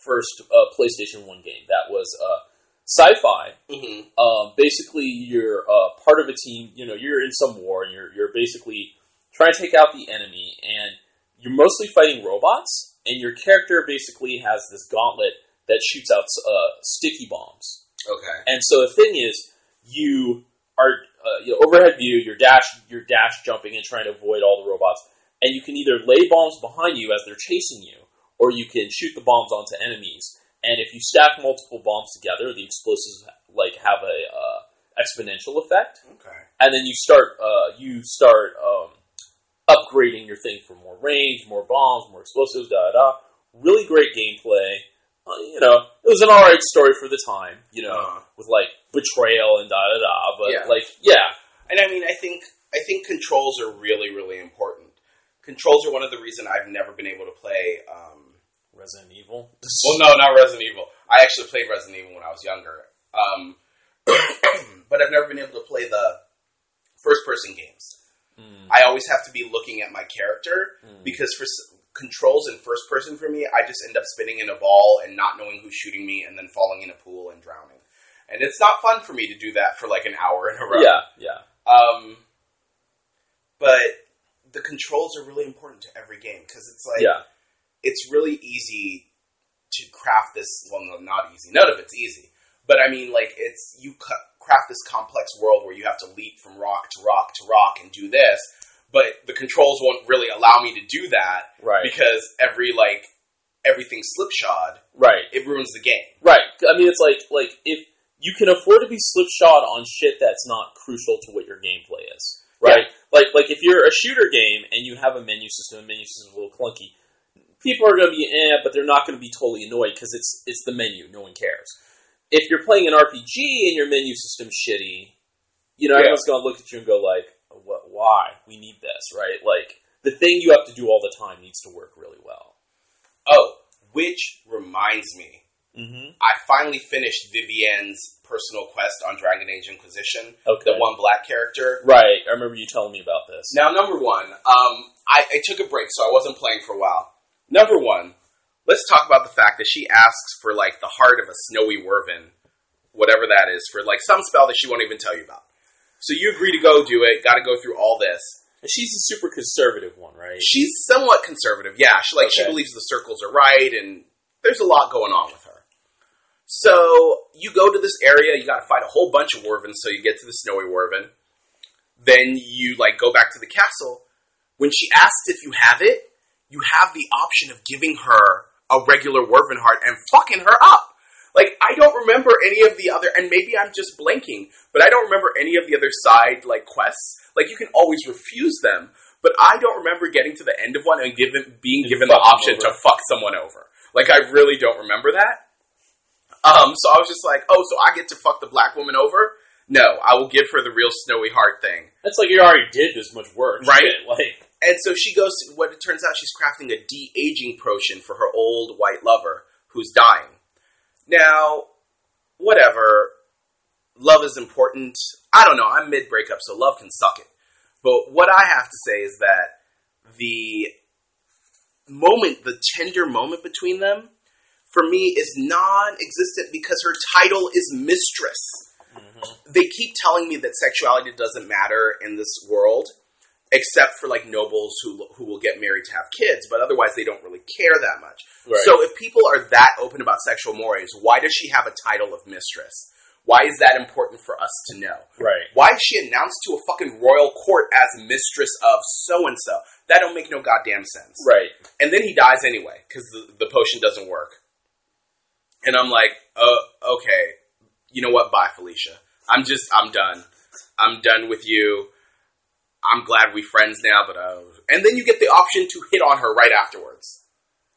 first uh, PlayStation One game. That was uh, sci-fi.
hmm
Um, basically, you're uh, part of a team. You know, you're in some war, and you're you're basically trying to take out the enemy, and you're mostly fighting robots. And your character basically has this gauntlet that shoots out uh, sticky bombs.
Okay.
And so the thing is, you are uh, you know, overhead view. You're dash, you're dash jumping and trying to avoid all the robots. And you can either lay bombs behind you as they're chasing you, or you can shoot the bombs onto enemies. And if you stack multiple bombs together, the explosives like have a uh, exponential effect.
Okay.
And then you start uh, you start um, upgrading your thing for more range, more bombs, more explosives. Da da. da. Really great gameplay. Uh, you know, it was an alright story for the time. You know,
Uh-huh.
with like betrayal and da da da. But
Yeah.
like, yeah,
And I mean, I think I think controls are really, really important. Controls are one of the reason I've never been able to play. Um,
Resident Evil.
well, no, not Resident Evil. I actually played Resident Evil when I was younger, um, but I've never been able to play the first-person games.
Mm,
I always have to be looking at my character
mm.
because for s- controls in first person for me, I just end up spinning in a ball and not knowing who's shooting me, and then falling in a pool and drowning. And it's not fun for me to do that for like an hour in a row.
yeah, yeah,
Um, but the controls are really important to every game because it's like
yeah.
It's really easy to craft this. Well, no, not easy. None of it's easy. But I mean, like it's you craft this complex world where you have to leap from rock to rock to rock and do this. but the controls won't really allow me to do that
Right.
because every like everything slipshod.
Right.
It ruins the game.
Right. I mean, it's like like if you can afford to be slipshod on shit that's not crucial to what your gameplay is, right? Like like if you're a shooter game and you have a menu system, the menu system is a little clunky. People are going to be eh, but they're not going to be totally annoyed because it's it's the menu. No one cares. If you're playing an RPG and your menu system's shitty, you know
Yeah.
everyone's going to look at you and go like, "What? Why? We need this, right?" Like the thing you have to do all the time needs to work really well.
Oh, which reminds me,
Mm-hmm.
I finally finished Vivienne's personal quest on Dragon Age Inquisition.
Okay.
The one black character.
Right. I remember you telling me about this.
Now, number one, um, I, I took a break, so I wasn't playing for a while. Number one, let's talk about the fact that she asks for like the heart of a snowy wyvern, whatever that is, for like some spell that she won't even tell you about. So you agree to go do it, got to go through all this.
And she's a super conservative one, right?
She's somewhat conservative, yeah. She like she believes the circles are right, and there's a lot going on with her. So you go to this area, you got to fight a whole bunch of wyverns, so you get to the snowy wyvern. Then you like go back to the castle. When she asks if you have it, you have the option of giving her a regular wyvern heart and fucking her up. Like I don't remember any of the other, and maybe I'm just blanking, but I don't remember any of the other side like quests. Like you can always refuse them, but I don't remember getting to the end of one and given being
And
given the option to fuck someone over. Like I really don't remember that. Um, so I was just like, oh, so I get to fuck the black woman over? No, I will give her the real snowy heart thing.
That's like you already did this much work,
Right.
Shit, Like,
And so she goes. What it turns out, she's crafting a de aging potion for her old white lover who's dying. Now, whatever. Love is important. I don't know. I'm mid breakup, so love can suck it. But what I have to say is that the moment, the tender moment between them, for me, is non-existent because her title is mistress mm-hmm. they keep telling me that sexuality doesn't matter in this world, except for like nobles who who will get married to have kids, but otherwise they don't really care that much.
Right.
So if people are that open about sexual mores, why does she have a title of mistress? Why is that important for us to know?
right.
Why is she announced to a fucking royal court as mistress of so and so? That don't make no goddamn sense.
Right.
And then he dies anyway because the, the potion doesn't work. And I'm like, uh, okay, you know what? Bye, Felicia. I'm just, I'm done. I'm done with you. I'm glad we friends now, but uh, and then you get the option to hit on her right afterwards.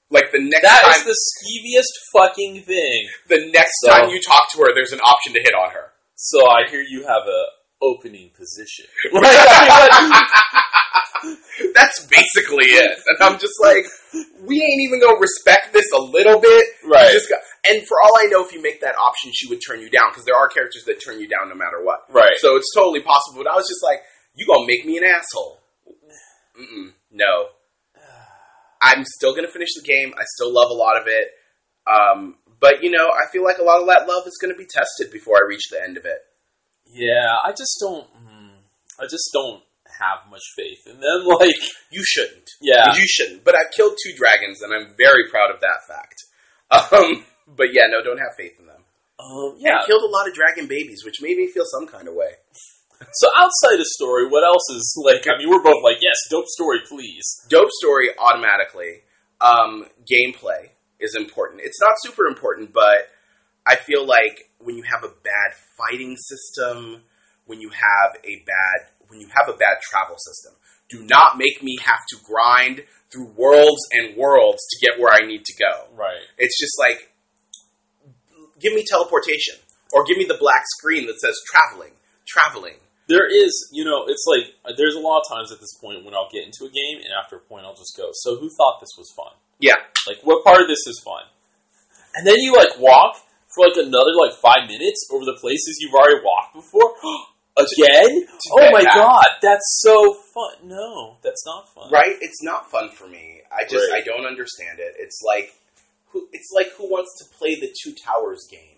Like the next
That is
time,
the skeeviest fucking thing.
the next
So-
time you talk to her, there's an option to hit on her.
So I hear you have a opening position.
That's basically it. And I'm just like, we ain't even gonna respect this a little bit.
Right.
Got, and for all I know, if you make that option, she would turn you down because there are characters that turn you down no matter what.
right.
So it's totally possible. But I was just like, you gonna make me an asshole? Mm-mm, no. I'm still gonna finish the game. I still love a lot of it. Um, but you know, I feel like a lot of that love is gonna be tested before I reach the end of it.
Yeah, I just don't. mm, I just don't have much faith. And then, like,
You shouldn't.
yeah,
You shouldn't. But I've killed two dragons, and I'm very proud of that fact. Um, but yeah, no, don't have faith in them.
um,
Yeah,
yeah.
killed a lot of dragon babies, which made me feel some kind of way.
So outside of story, what else is like? I mean, we're both like, yes, dope story, please.
Dope story automatically. Um, gameplay is important. It's not super important, but I feel like when you have a bad fighting system, when you have a bad when you have a bad travel system, do not make me have to grind through worlds and worlds to get where I need to go.
Right.
It's just like give me teleportation or give me the black screen that says traveling, traveling.
There is, you know, it's like there's a lot of times at this point when I'll get into a game, and after a point, I'll just go. So who thought this was fun?
Yeah.
Like, what part of this is fun? And then you like walk for like another like five minutes over the places you've already walked before. Again? oh my god, that's so fun. No, that's not fun.
Right? It's not fun for me. I just
Right.
I don't understand it. It's like who it's like who wants to play the Two Towers game?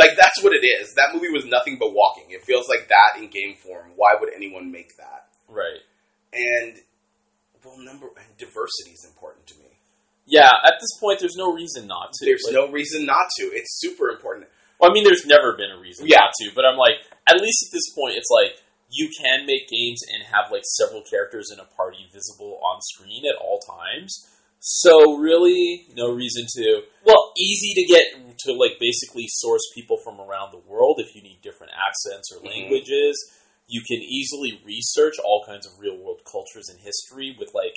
Like that's what it is. That movie was nothing but walking. It feels like that in game form. Why would anyone make that?
Right.
And well, number and diversity is important to me.
Yeah, at this point, there's no reason not to.
There's
Like,
no reason not to. It's super important.
Well, I mean, there's never been a reason
Yeah.
not to, but I'm like, at least at this point, it's like you can make games and have like several characters in a party visible on screen at all times. So really, no reason to. Well, easy to get to like basically source people from around the world if you need different accents or
Mhm.
languages. You can easily research all kinds of real world cultures and history with like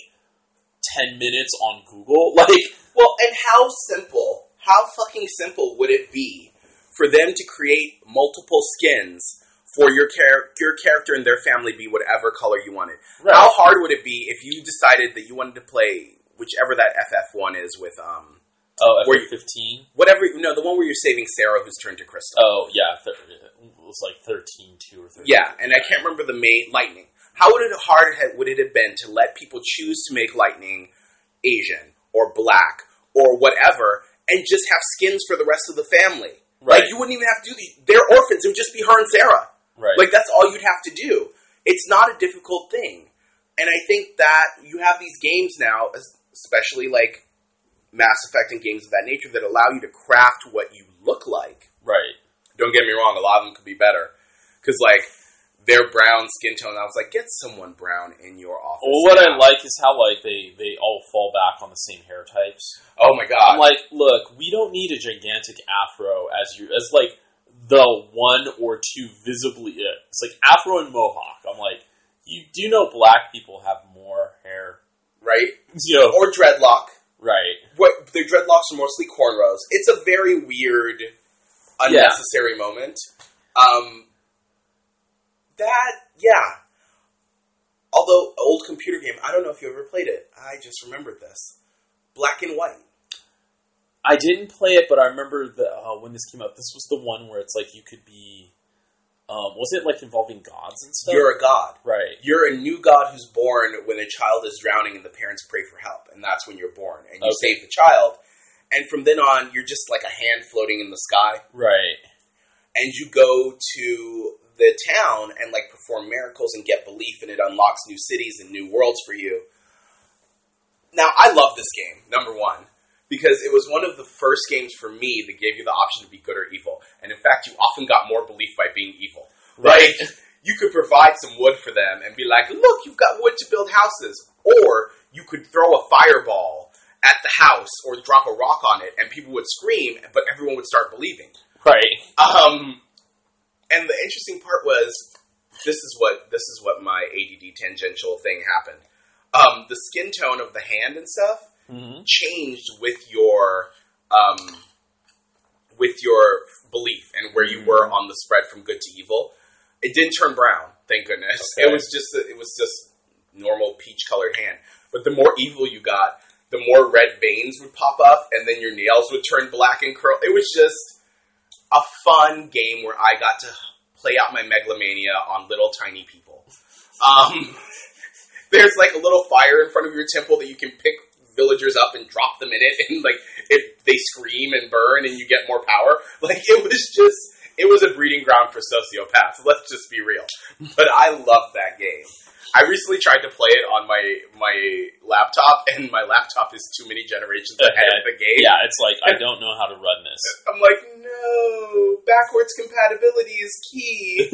ten minutes on Google. Like,
Well, and how simple, how fucking simple would it be for them to create multiple skins for your char- your character and their family be whatever color you wanted? How hard would it be if you decided that you wanted to play whichever that FF one is with um
Oh,
Were
F
you-
fifteen.
whatever no the one where you're saving Serah who's turned to crystal.
Oh yeah, it was like thirteen two or thirteen.
Yeah, and I can't remember the main lightning. How would it hard ha- would it have been to let people choose to make lightning Asian or black or whatever, and just have skins for the rest of the family?
right,
Like you wouldn't even have to do the they're orphans. It would just be her and Serah.
right.
Like that's all you'd have to do. It's not a difficult thing, and I think that you have these games now, es- especially like Mass Effect and games of that nature, that allow you to craft what you look like.
right.
Don't get me wrong; a lot of them could be better because like their brown skin tone. I was like, get someone brown in your office.
Well, what I like is how like they they all fall back on the same hair types.
Oh my god!
I'm like, look, we don't need a gigantic afro as you as like the one or two visibly. It's like afro and mohawk. I'm like, you do know black people have more hair,
right
know?
or dreadlock.
right.
What their dreadlocks are mostly cornrows. It's a very weird, unnecessary moment. Um, that yeah. Although old computer game, I don't know if you ever played it. I just remembered this. Black and white.
I didn't play it, but I remember the uh, when this came out. This was the one where it's like you could be. Um, was it like involving gods and stuff?
You're a god.
right.
You're a new god who's born when a child is drowning and the parents pray for help, and that's when you're born, and you
Okay.
save the child. And from then on, you're just like a hand floating in the sky,
Right.
and you go to the town and like perform miracles and get belief, and it unlocks new cities and new worlds for you. Now, I love this game, number one, because it was one of the first games for me that gave you the option to be good or evil. And in fact, you often got more belief by being evil.
Right.
You could provide some wood for them and be like, look, you've got wood to build houses. Or you could throw a fireball at the house or drop a rock on it and people would scream, but everyone would start believing.
Right.
Um, and the interesting part was this is what this is what my ADD tangential thing happened. Um, the skin tone of the hand and stuff
hmm
changed with your um, with your belief and where you were on the spread from good to evil. It didn't turn brown, thank goodness.
Okay.
It was just it was just normal peach colored hand. But the more evil you got, the more red veins would pop up, and then your nails would turn black and curl. It was just a fun game where I got to play out my megalomania on little tiny people. Um, there's like a little fire in front of your temple that you can pick villagers up and drop them in it, and like if they scream and burn, and you get more power. Like it was just, it was a breeding ground for sociopaths. Let's just be real. But I love that game. I recently tried to play it on my my laptop, and my laptop is too many generations ahead of the game.
Yeah, it's like I don't know how to run this.
I'm like, no, backwards compatibility is key.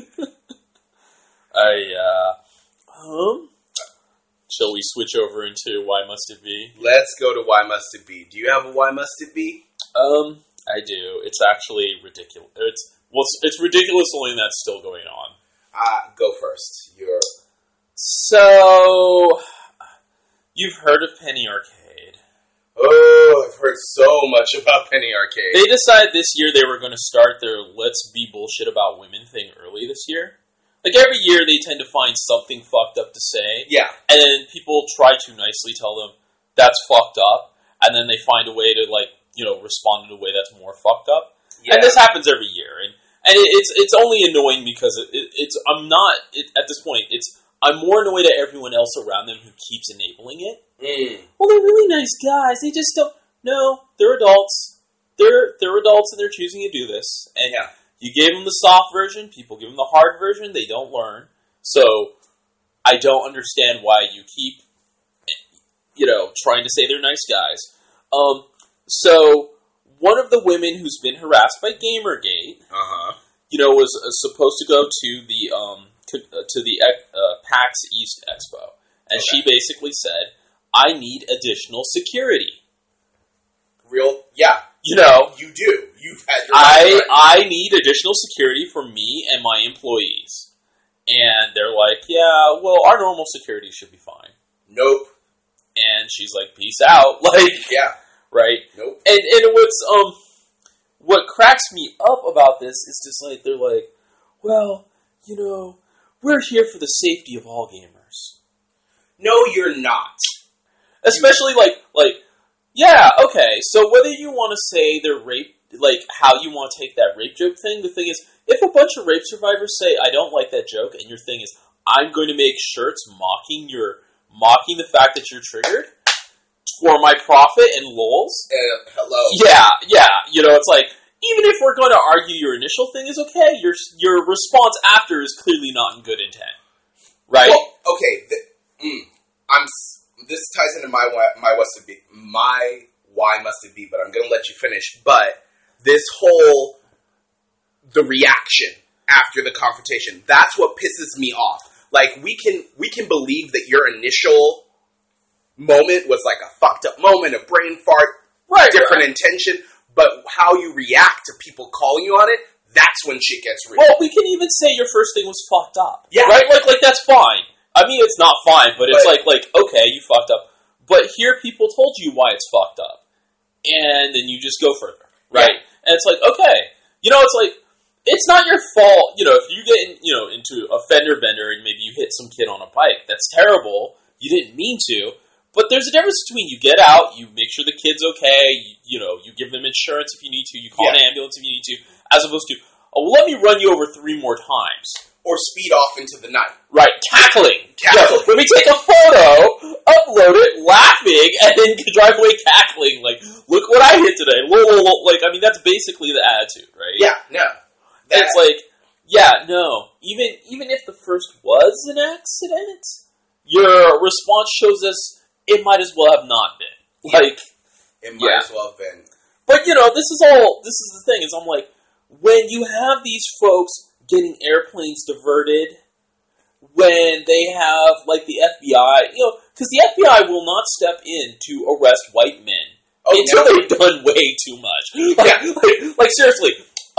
I uh, um, shall we switch over into why must it be?
Let's go to why must it be. Do you have a why must it be?
Um, I do. It's actually ridiculous. It's well, it's, it's ridiculous only that's still going on.
Uh, go first. You're
So, you've heard of Penny Arcade?
oh, I've heard so much about Penny Arcade.
They decided this year they were going to start their "Let's Be Bullshit About Women" thing early this year. Like every year, they tend to find something fucked up to say,
yeah,
and then people try to nicely tell them that's fucked up, and then they find a way to like you know respond in a way that's more fucked up.
yeah.
And this happens every year, and and it, it's it's only annoying because it, it, it's I'm not it, at this point. It's I'm more annoyed at everyone else around them who keeps enabling it.
Mm.
Well, they're really nice guys. They just don't. No, they're adults. They're they're adults and they're choosing to do this. And
Yeah.
You gave them the soft version. People give them the hard version. They don't learn. So I don't understand why you keep, you know, trying to say they're nice guys. Um. So one of the women who's been harassed by GamerGate,
Uh huh.
you know, was uh, supposed to go to the um to, uh, to the uh, PAX East Expo, and she basically said, "I need additional security."
Real, yeah,
You know,
you do. You've had your
I I need additional security for me and my employees, and they're like, "Yeah, well, our normal security should be fine."
nope.
And she's like, "Peace out," like
Yeah,
right.
nope.
And and what's um what cracks me up about this is just like they're like, well, you know, we're here for the safety of all gamers.
No, you're not.
Especially like like yeah, okay. So whether you want to say they're rape like how you want to take that rape joke thing, the thing is if a bunch of rape survivors say I don't like that joke and your thing is I'm going to make shirts mocking your mocking the fact that you're triggered for my profit and lols,
Uh, hello.
Yeah, yeah. You know, it's like even if we're going to argue your initial thing is okay, your your response after is clearly not in good intent, right?
Well, okay. th- mm, I'm. This ties into my why, my must it be my why must it be, but I'm going to let you finish. But this whole the reaction after the confrontation that's what pisses me off. Like we can we can believe that your initial moment was like a fucked up moment, a brain fart,
right,
different
right.
intention, but how you react to people calling you on it, that's when shit gets real.
Well, we can even say your first thing was fucked up.
Yeah.
right. Like like that's fine. I mean, it's not fine, but it's like like okay, you fucked up. But here, people told you why it's fucked up, and then you just go further, right? And it's like okay, you know, it's like it's not your fault. You know, if you get in, you know into a fender bender and maybe you hit some kid on a bike, that's terrible. You didn't mean to. But there's a difference between you get out, you make sure the kid's okay, you, you know, you give them insurance if you need to, you call an ambulance if you need to, as opposed to, oh, well, let me run you over three more times.
Or speed off into the night.
Right, cackling.
Cackling.
Yeah, let me take a photo, upload it, laughing, and then drive away cackling. Like, look what I hit today. Lol, lol, lol. Like, I mean, that's basically the attitude, right?
Yeah, no.
it's like, yeah, no. Even even if the first was an accident, your response shows us it might as well have not been.
Yeah.
Like,
it might
yeah.
as well have been.
but you know, this is all. This is the thing. Is I'm like, when you have these folks getting airplanes diverted, when they have like the FBI, you know, because the FBI will not step in to arrest white men
Oh,
until
no.
they've done way too much. Like, like, like seriously.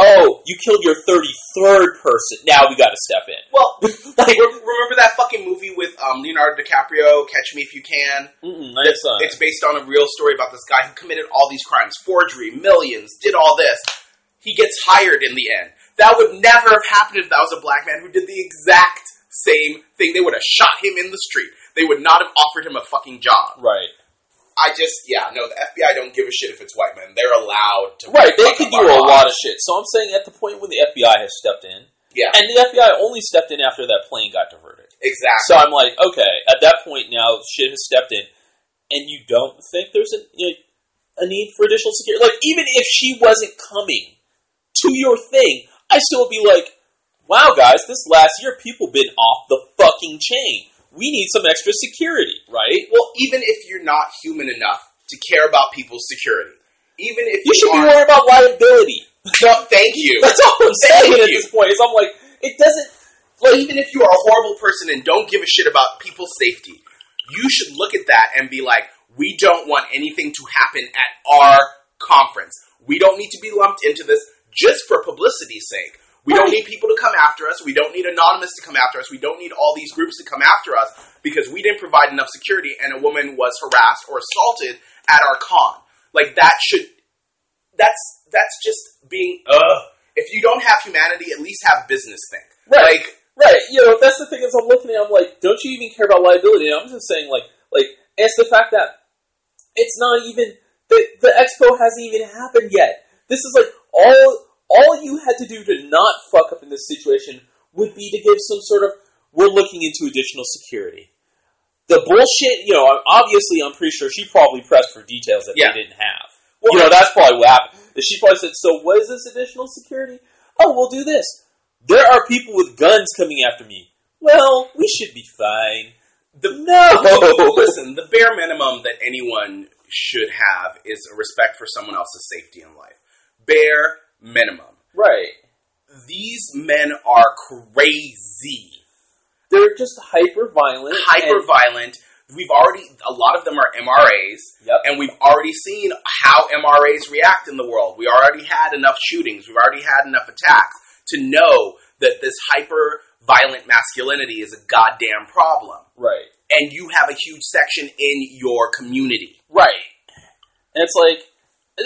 Oh, you killed your thirty-third person. Now we got to step in.
Well,
Like,
re- remember that fucking movie with um, Leonardo DiCaprio, Catch Me If You Can?
mm-mm, I.
It's based on a real story about this guy who committed all these crimes forgery, millions, did all this. He gets hired in the end. That would never have happened if that was a black man who did the exact same thing. They would have shot him in the street. They would not have offered him a fucking job.
right.
I just, yeah, no, the FBI don't give a shit if it's white men. They're allowed to.
Right, they could do a lot of shit. So I'm saying at the point when the FBI has stepped in,
Yeah,
and the FBI only stepped in after that plane got diverted.
exactly.
So I'm like, okay, at that point now, shit has stepped in, and you don't think there's a you know, a need for additional security? Like, even if she wasn't coming to your thing, I still would be like, wow, guys, this last year people been off the fucking chain. We need some extra security, right?
Well, even if you're not human enough to care about people's security, even if
You should be worried about liability.
No, thank you.
That's all I'm saying at
you.
this point. Is I'm like, it doesn't.
Like, even if you are a horrible person and don't give a shit about people's safety, you should look at that and be like, we don't want anything to happen at our conference. We don't need to be lumped into this just for publicity's sake. We don't need people to come after us. We don't need anonymous to come after us. We don't need all these groups to come after us because we didn't provide enough security and a woman was harassed or assaulted at our con. Like that should that's that's just being ugh. If you don't have humanity, at least have business think.
Right.
Like
Right, you know, that's the thing is I'm looking at I'm like, don't you even care about liability? And I'm just saying like like it's the fact that it's not even the the expo hasn't even happened yet. This is like all all you had to do to not fuck up in this situation would be to give some sort of we're looking into additional security. The bullshit, you know, obviously I'm pretty sure she probably pressed for details that
Yeah.
they didn't have.
Well,
you know, that's probably what happened. She probably said, "So, what is this additional security? Oh, we'll do this. There are people with guns coming after me. Well, we should be fine."
The
No,
listen, the bare minimum that anyone should have is a respect for someone else's safety in life. Bare minimum.
right?
These men are crazy.
they're just hyper violent.
hyper violent. We've already a lot of them are MRAs,
Yep.
and we've already seen how MRAs react in the world. We already had enough shootings. We've already had enough attacks to know that this hyper violent masculinity is a goddamn problem.
Right.
And you have a huge section in your community.
Right. And it's like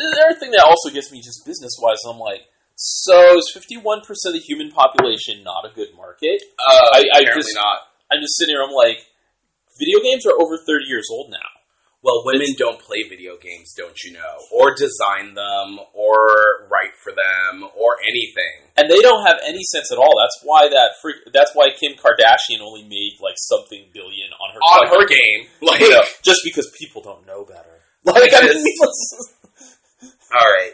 the other thing that also gets me just business wise. I'm like, so is 51 percent of the human population not a good market?
Uh,
I- I
apparently
just-
not.
I'm just sitting here. I'm like, video games are over 30 years old now.
Well, women don't play video games, don't you know? Or design them, or write for them, or anything.
and they don't have any sense at all. That's why that freak. That's why Kim Kardashian only made like something billion on her
On her game, like,
you know, just because people don't know better. Like, I mean,
all right.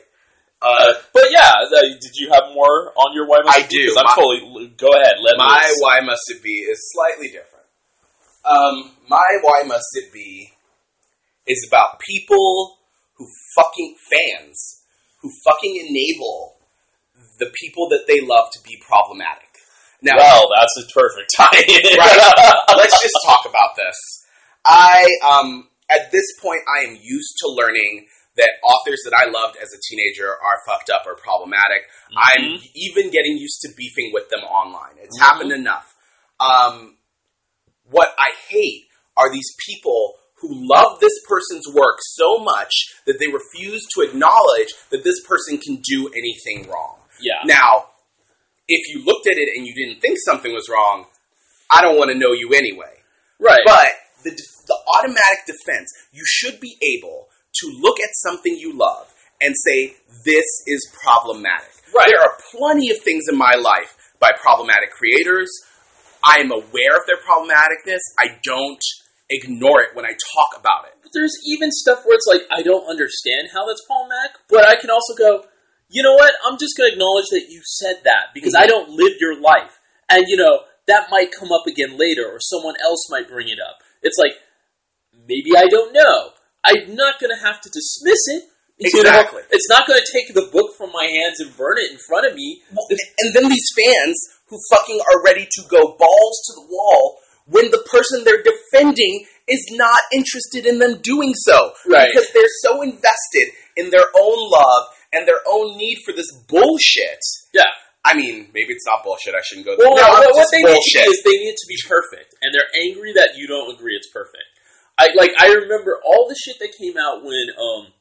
Uh,
but yeah, did you have more on your why must
I
it be?
do.
I'm
My-
totally. Go ahead. Let
my
me.
why must it be is slightly different. Um, my why must it be is about people who fucking fans who fucking enable the people that they love to be problematic. Now,
well, that's a perfect time.
right, let's just talk about this. I um at this point I am used to learning that authors that I loved as a teenager are fucked up or problematic. I'm even getting used to beefing with them online. It's
Mhm.
happened enough. Um, what I hate are these people who love this person's work so much that they refuse to acknowledge that this person can do anything wrong.
Yeah.
Now, if you looked at it and you didn't think something was wrong, I don't want to know you anyway.
Right.
But the, the automatic defense, you should be able to look at something you love and say, this is problematic.
Right.
There are plenty of things in my life by problematic creators. I am aware of their problematicness. I don't ignore it when I talk about it.
But there's even stuff where it's like I don't understand how that's problematic, but I can also go, you know what? I'm just going to acknowledge that you said that because I mm-hmm. don't live your life, and you know that might come up again later, or someone else might bring it up. It's like maybe I don't know. I'm not going to have to dismiss it. Know?
Exactly.
It's not going to take the book from my hands and burn it in front of me.
Well, and then these fans who fucking are ready to go balls to the wall when the person they're defending is not interested in them doing so.
Right.
Because they're so invested in their own love and their own need for this bullshit.
Yeah.
I mean, maybe it's not bullshit. I shouldn't go there.
Well,
no,
what, what they
bullshit.
need to do is they need it to be perfect, and they're angry that you don't agree it's perfect. I like I remember all the shit that came out when um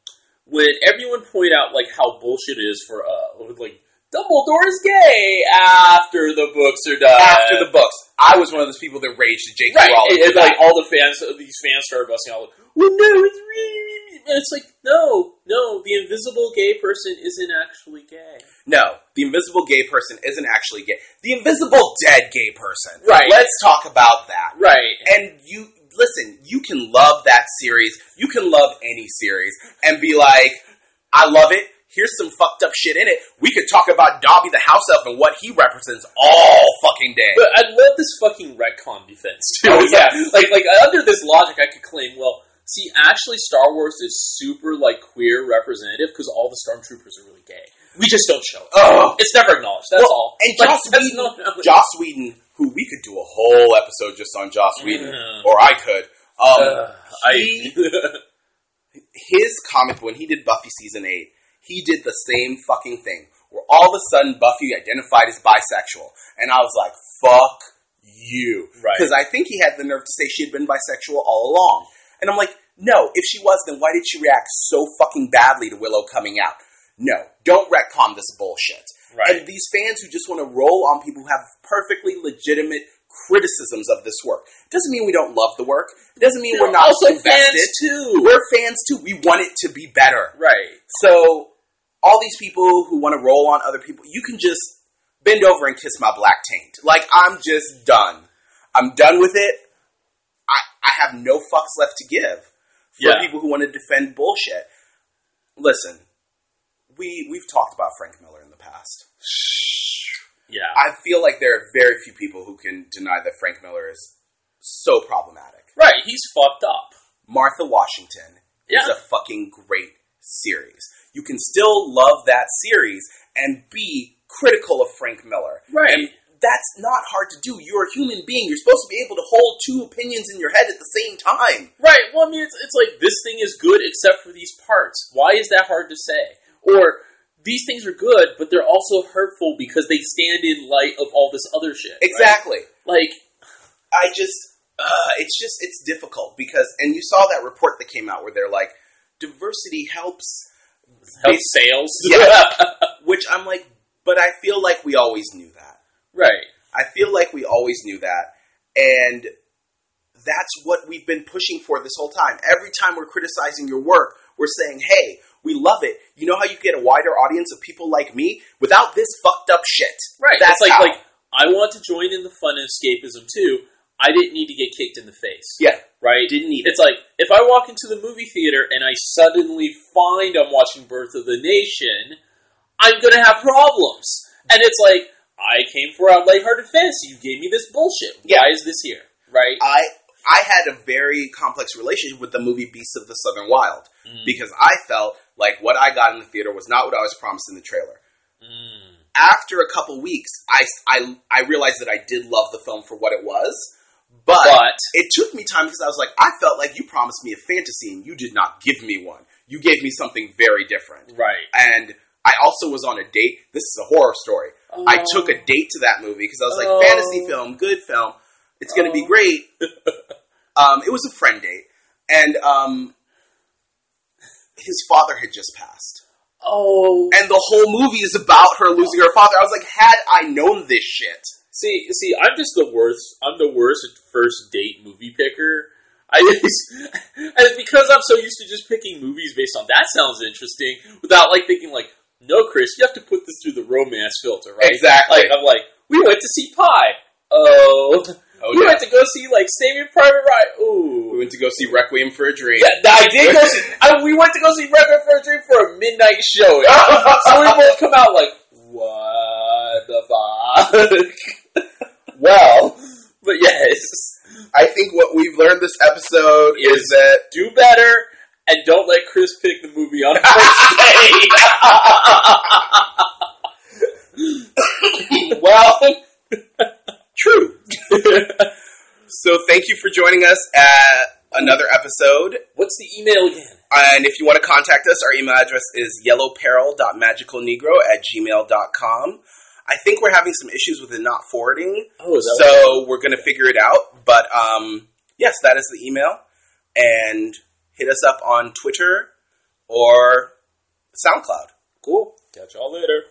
when everyone pointed out like how bullshit it is for uh like Dumbledore is gay after the books are done.
After the books, I was one of those people that raged at J.K.
right,
Rowling.
and, like all the fans, these fans started busting out like, "Well, no, it's really," and it's like, no, no, the invisible gay person isn't actually gay.
No, the invisible gay person isn't actually gay. The invisible dead gay person.
Right.
Let's talk about that.
Right.
And you listen, you can love that series. You can love any series and be like, I love it. Here's some fucked up shit in it. We could talk about Dobby the house elf and what he represents all fucking day.
But I love this fucking retcon defense too.
Oh,
yeah, like like under this logic, I could claim, well, see, actually, Star Wars is super like queer representative because all the stormtroopers are really gay. We just don't show it.
Ugh.
It's never acknowledged. That's
Well,
all.
And
Like,
Joss Whedon, Joss Whedon, who we could do a whole episode just on Joss Whedon,
Mm.
or I could. Um,
Uh,
he-
I
his comic when he did Buffy season eight, he did the same fucking thing. Where all of a sudden Buffy identified as bisexual, and I was like, "Fuck you,"
Right.
because I think he had the nerve to say she had been bisexual all along, and I'm like, "No, if she was, then why did she react so fucking badly to Willow coming out?" No, don't retcon this bullshit.
Right.
And these fans who just want to roll on people who have perfectly legitimate criticisms of this work doesn't mean we don't love the work. It doesn't mean we're not
also
invested.
fans too.
We're fans too. We want it to be better.
right.
So all these people who want to roll on other people, you can just bend over and kiss my black taint. Like I'm just done. I'm done with it. I, I have no fucks left to give for
Yeah.
people who want to defend bullshit. Listen, we we've talked about Frank Miller past.
Yeah.
I feel like there are very few people who can deny that Frank Miller is so problematic.
right. He's fucked up.
Martha Washington
Yeah.
is a fucking great series. You can still love that series and be critical of Frank Miller.
Right.
And that's not hard to do. You're a human being. You're supposed to be able to hold two opinions in your head at the same time.
Right. Well, I mean, it's, it's like this thing is good except for these parts. Why is that hard to say? Or these things are good, but they're also hurtful because they stand in light of all this other shit. right?
Exactly.
Like,
I just, uh, it's just, it's difficult because, and you saw that report that came out where they're like, diversity helps,
help
Bas-
sales.
Yeah. which I'm like, but I feel like we always knew that.
right.
I feel like we always knew that. And that's what we've been pushing for this whole time. Every time we're criticizing your work, we're saying, hey, we love it. You know how you get a wider audience of people like me without this fucked up shit?
Right.
That's
it's like
how.
like I want to join in the fun and escapism too. I didn't need to get kicked in the face.
Yeah.
Right?
Didn't need it.
It's like if I walk into the movie theater and I suddenly find I'm watching Birth of the Nation, I'm gonna have problems. And it's like, I came for a lighthearted fantasy. You gave me this bullshit.
Yeah.
Why is this here? Right?
I I had a very complex relationship with the movie Beasts of the Southern Wild
Mm.
because I felt like what I got in the theater was not what I was promised in the trailer.
Mm.
After a couple weeks, I, I, I realized that I did love the film for what it was, but,
But
it took me time because I was like, I felt like you promised me a fantasy and you did not give me one. You gave me something very different.
right.
And I also was on a date. This is a horror story. I
Oh.
took a date to that movie because I was like,
Oh.
fantasy film, good film. It's going to be
Oh.
great. um, it was a friend date. And um, his father had just passed.
Oh
And the whole movie is about her losing her father. I was like, had I known this shit.
See, see, I'm just the worst. I'm the worst first date movie picker. I just, and because I'm so used to just picking movies based on that sounds interesting, without like thinking like, no, Chris, you have to put this through the romance filter, right?
Exactly.
Like I'm like, we went to see Pi. Oh,
Oh,
we
yeah.
went to go see like Saving Private Ryan. Ooh, we
went to go see Requiem for a Dream.
Yeah, I did go see. I, we went to go see Requiem for a Dream for a midnight show. so we both come out like, what the fuck? well, but yes,
I think what we've learned this episode is,
Is-
that
do better and don't let Chris pick the movie on first date. well,
true. So thank you for joining us at another episode.
what's the email again?
And if you want to contact us, our email address is yellowperil.magicalnegro at gmail.com. I think we're having some issues with it not forwarding,
Oh, is
so we're going to figure it out. But um, yes, that is the email. And hit us up on Twitter or SoundCloud.
cool? Catch y'all later.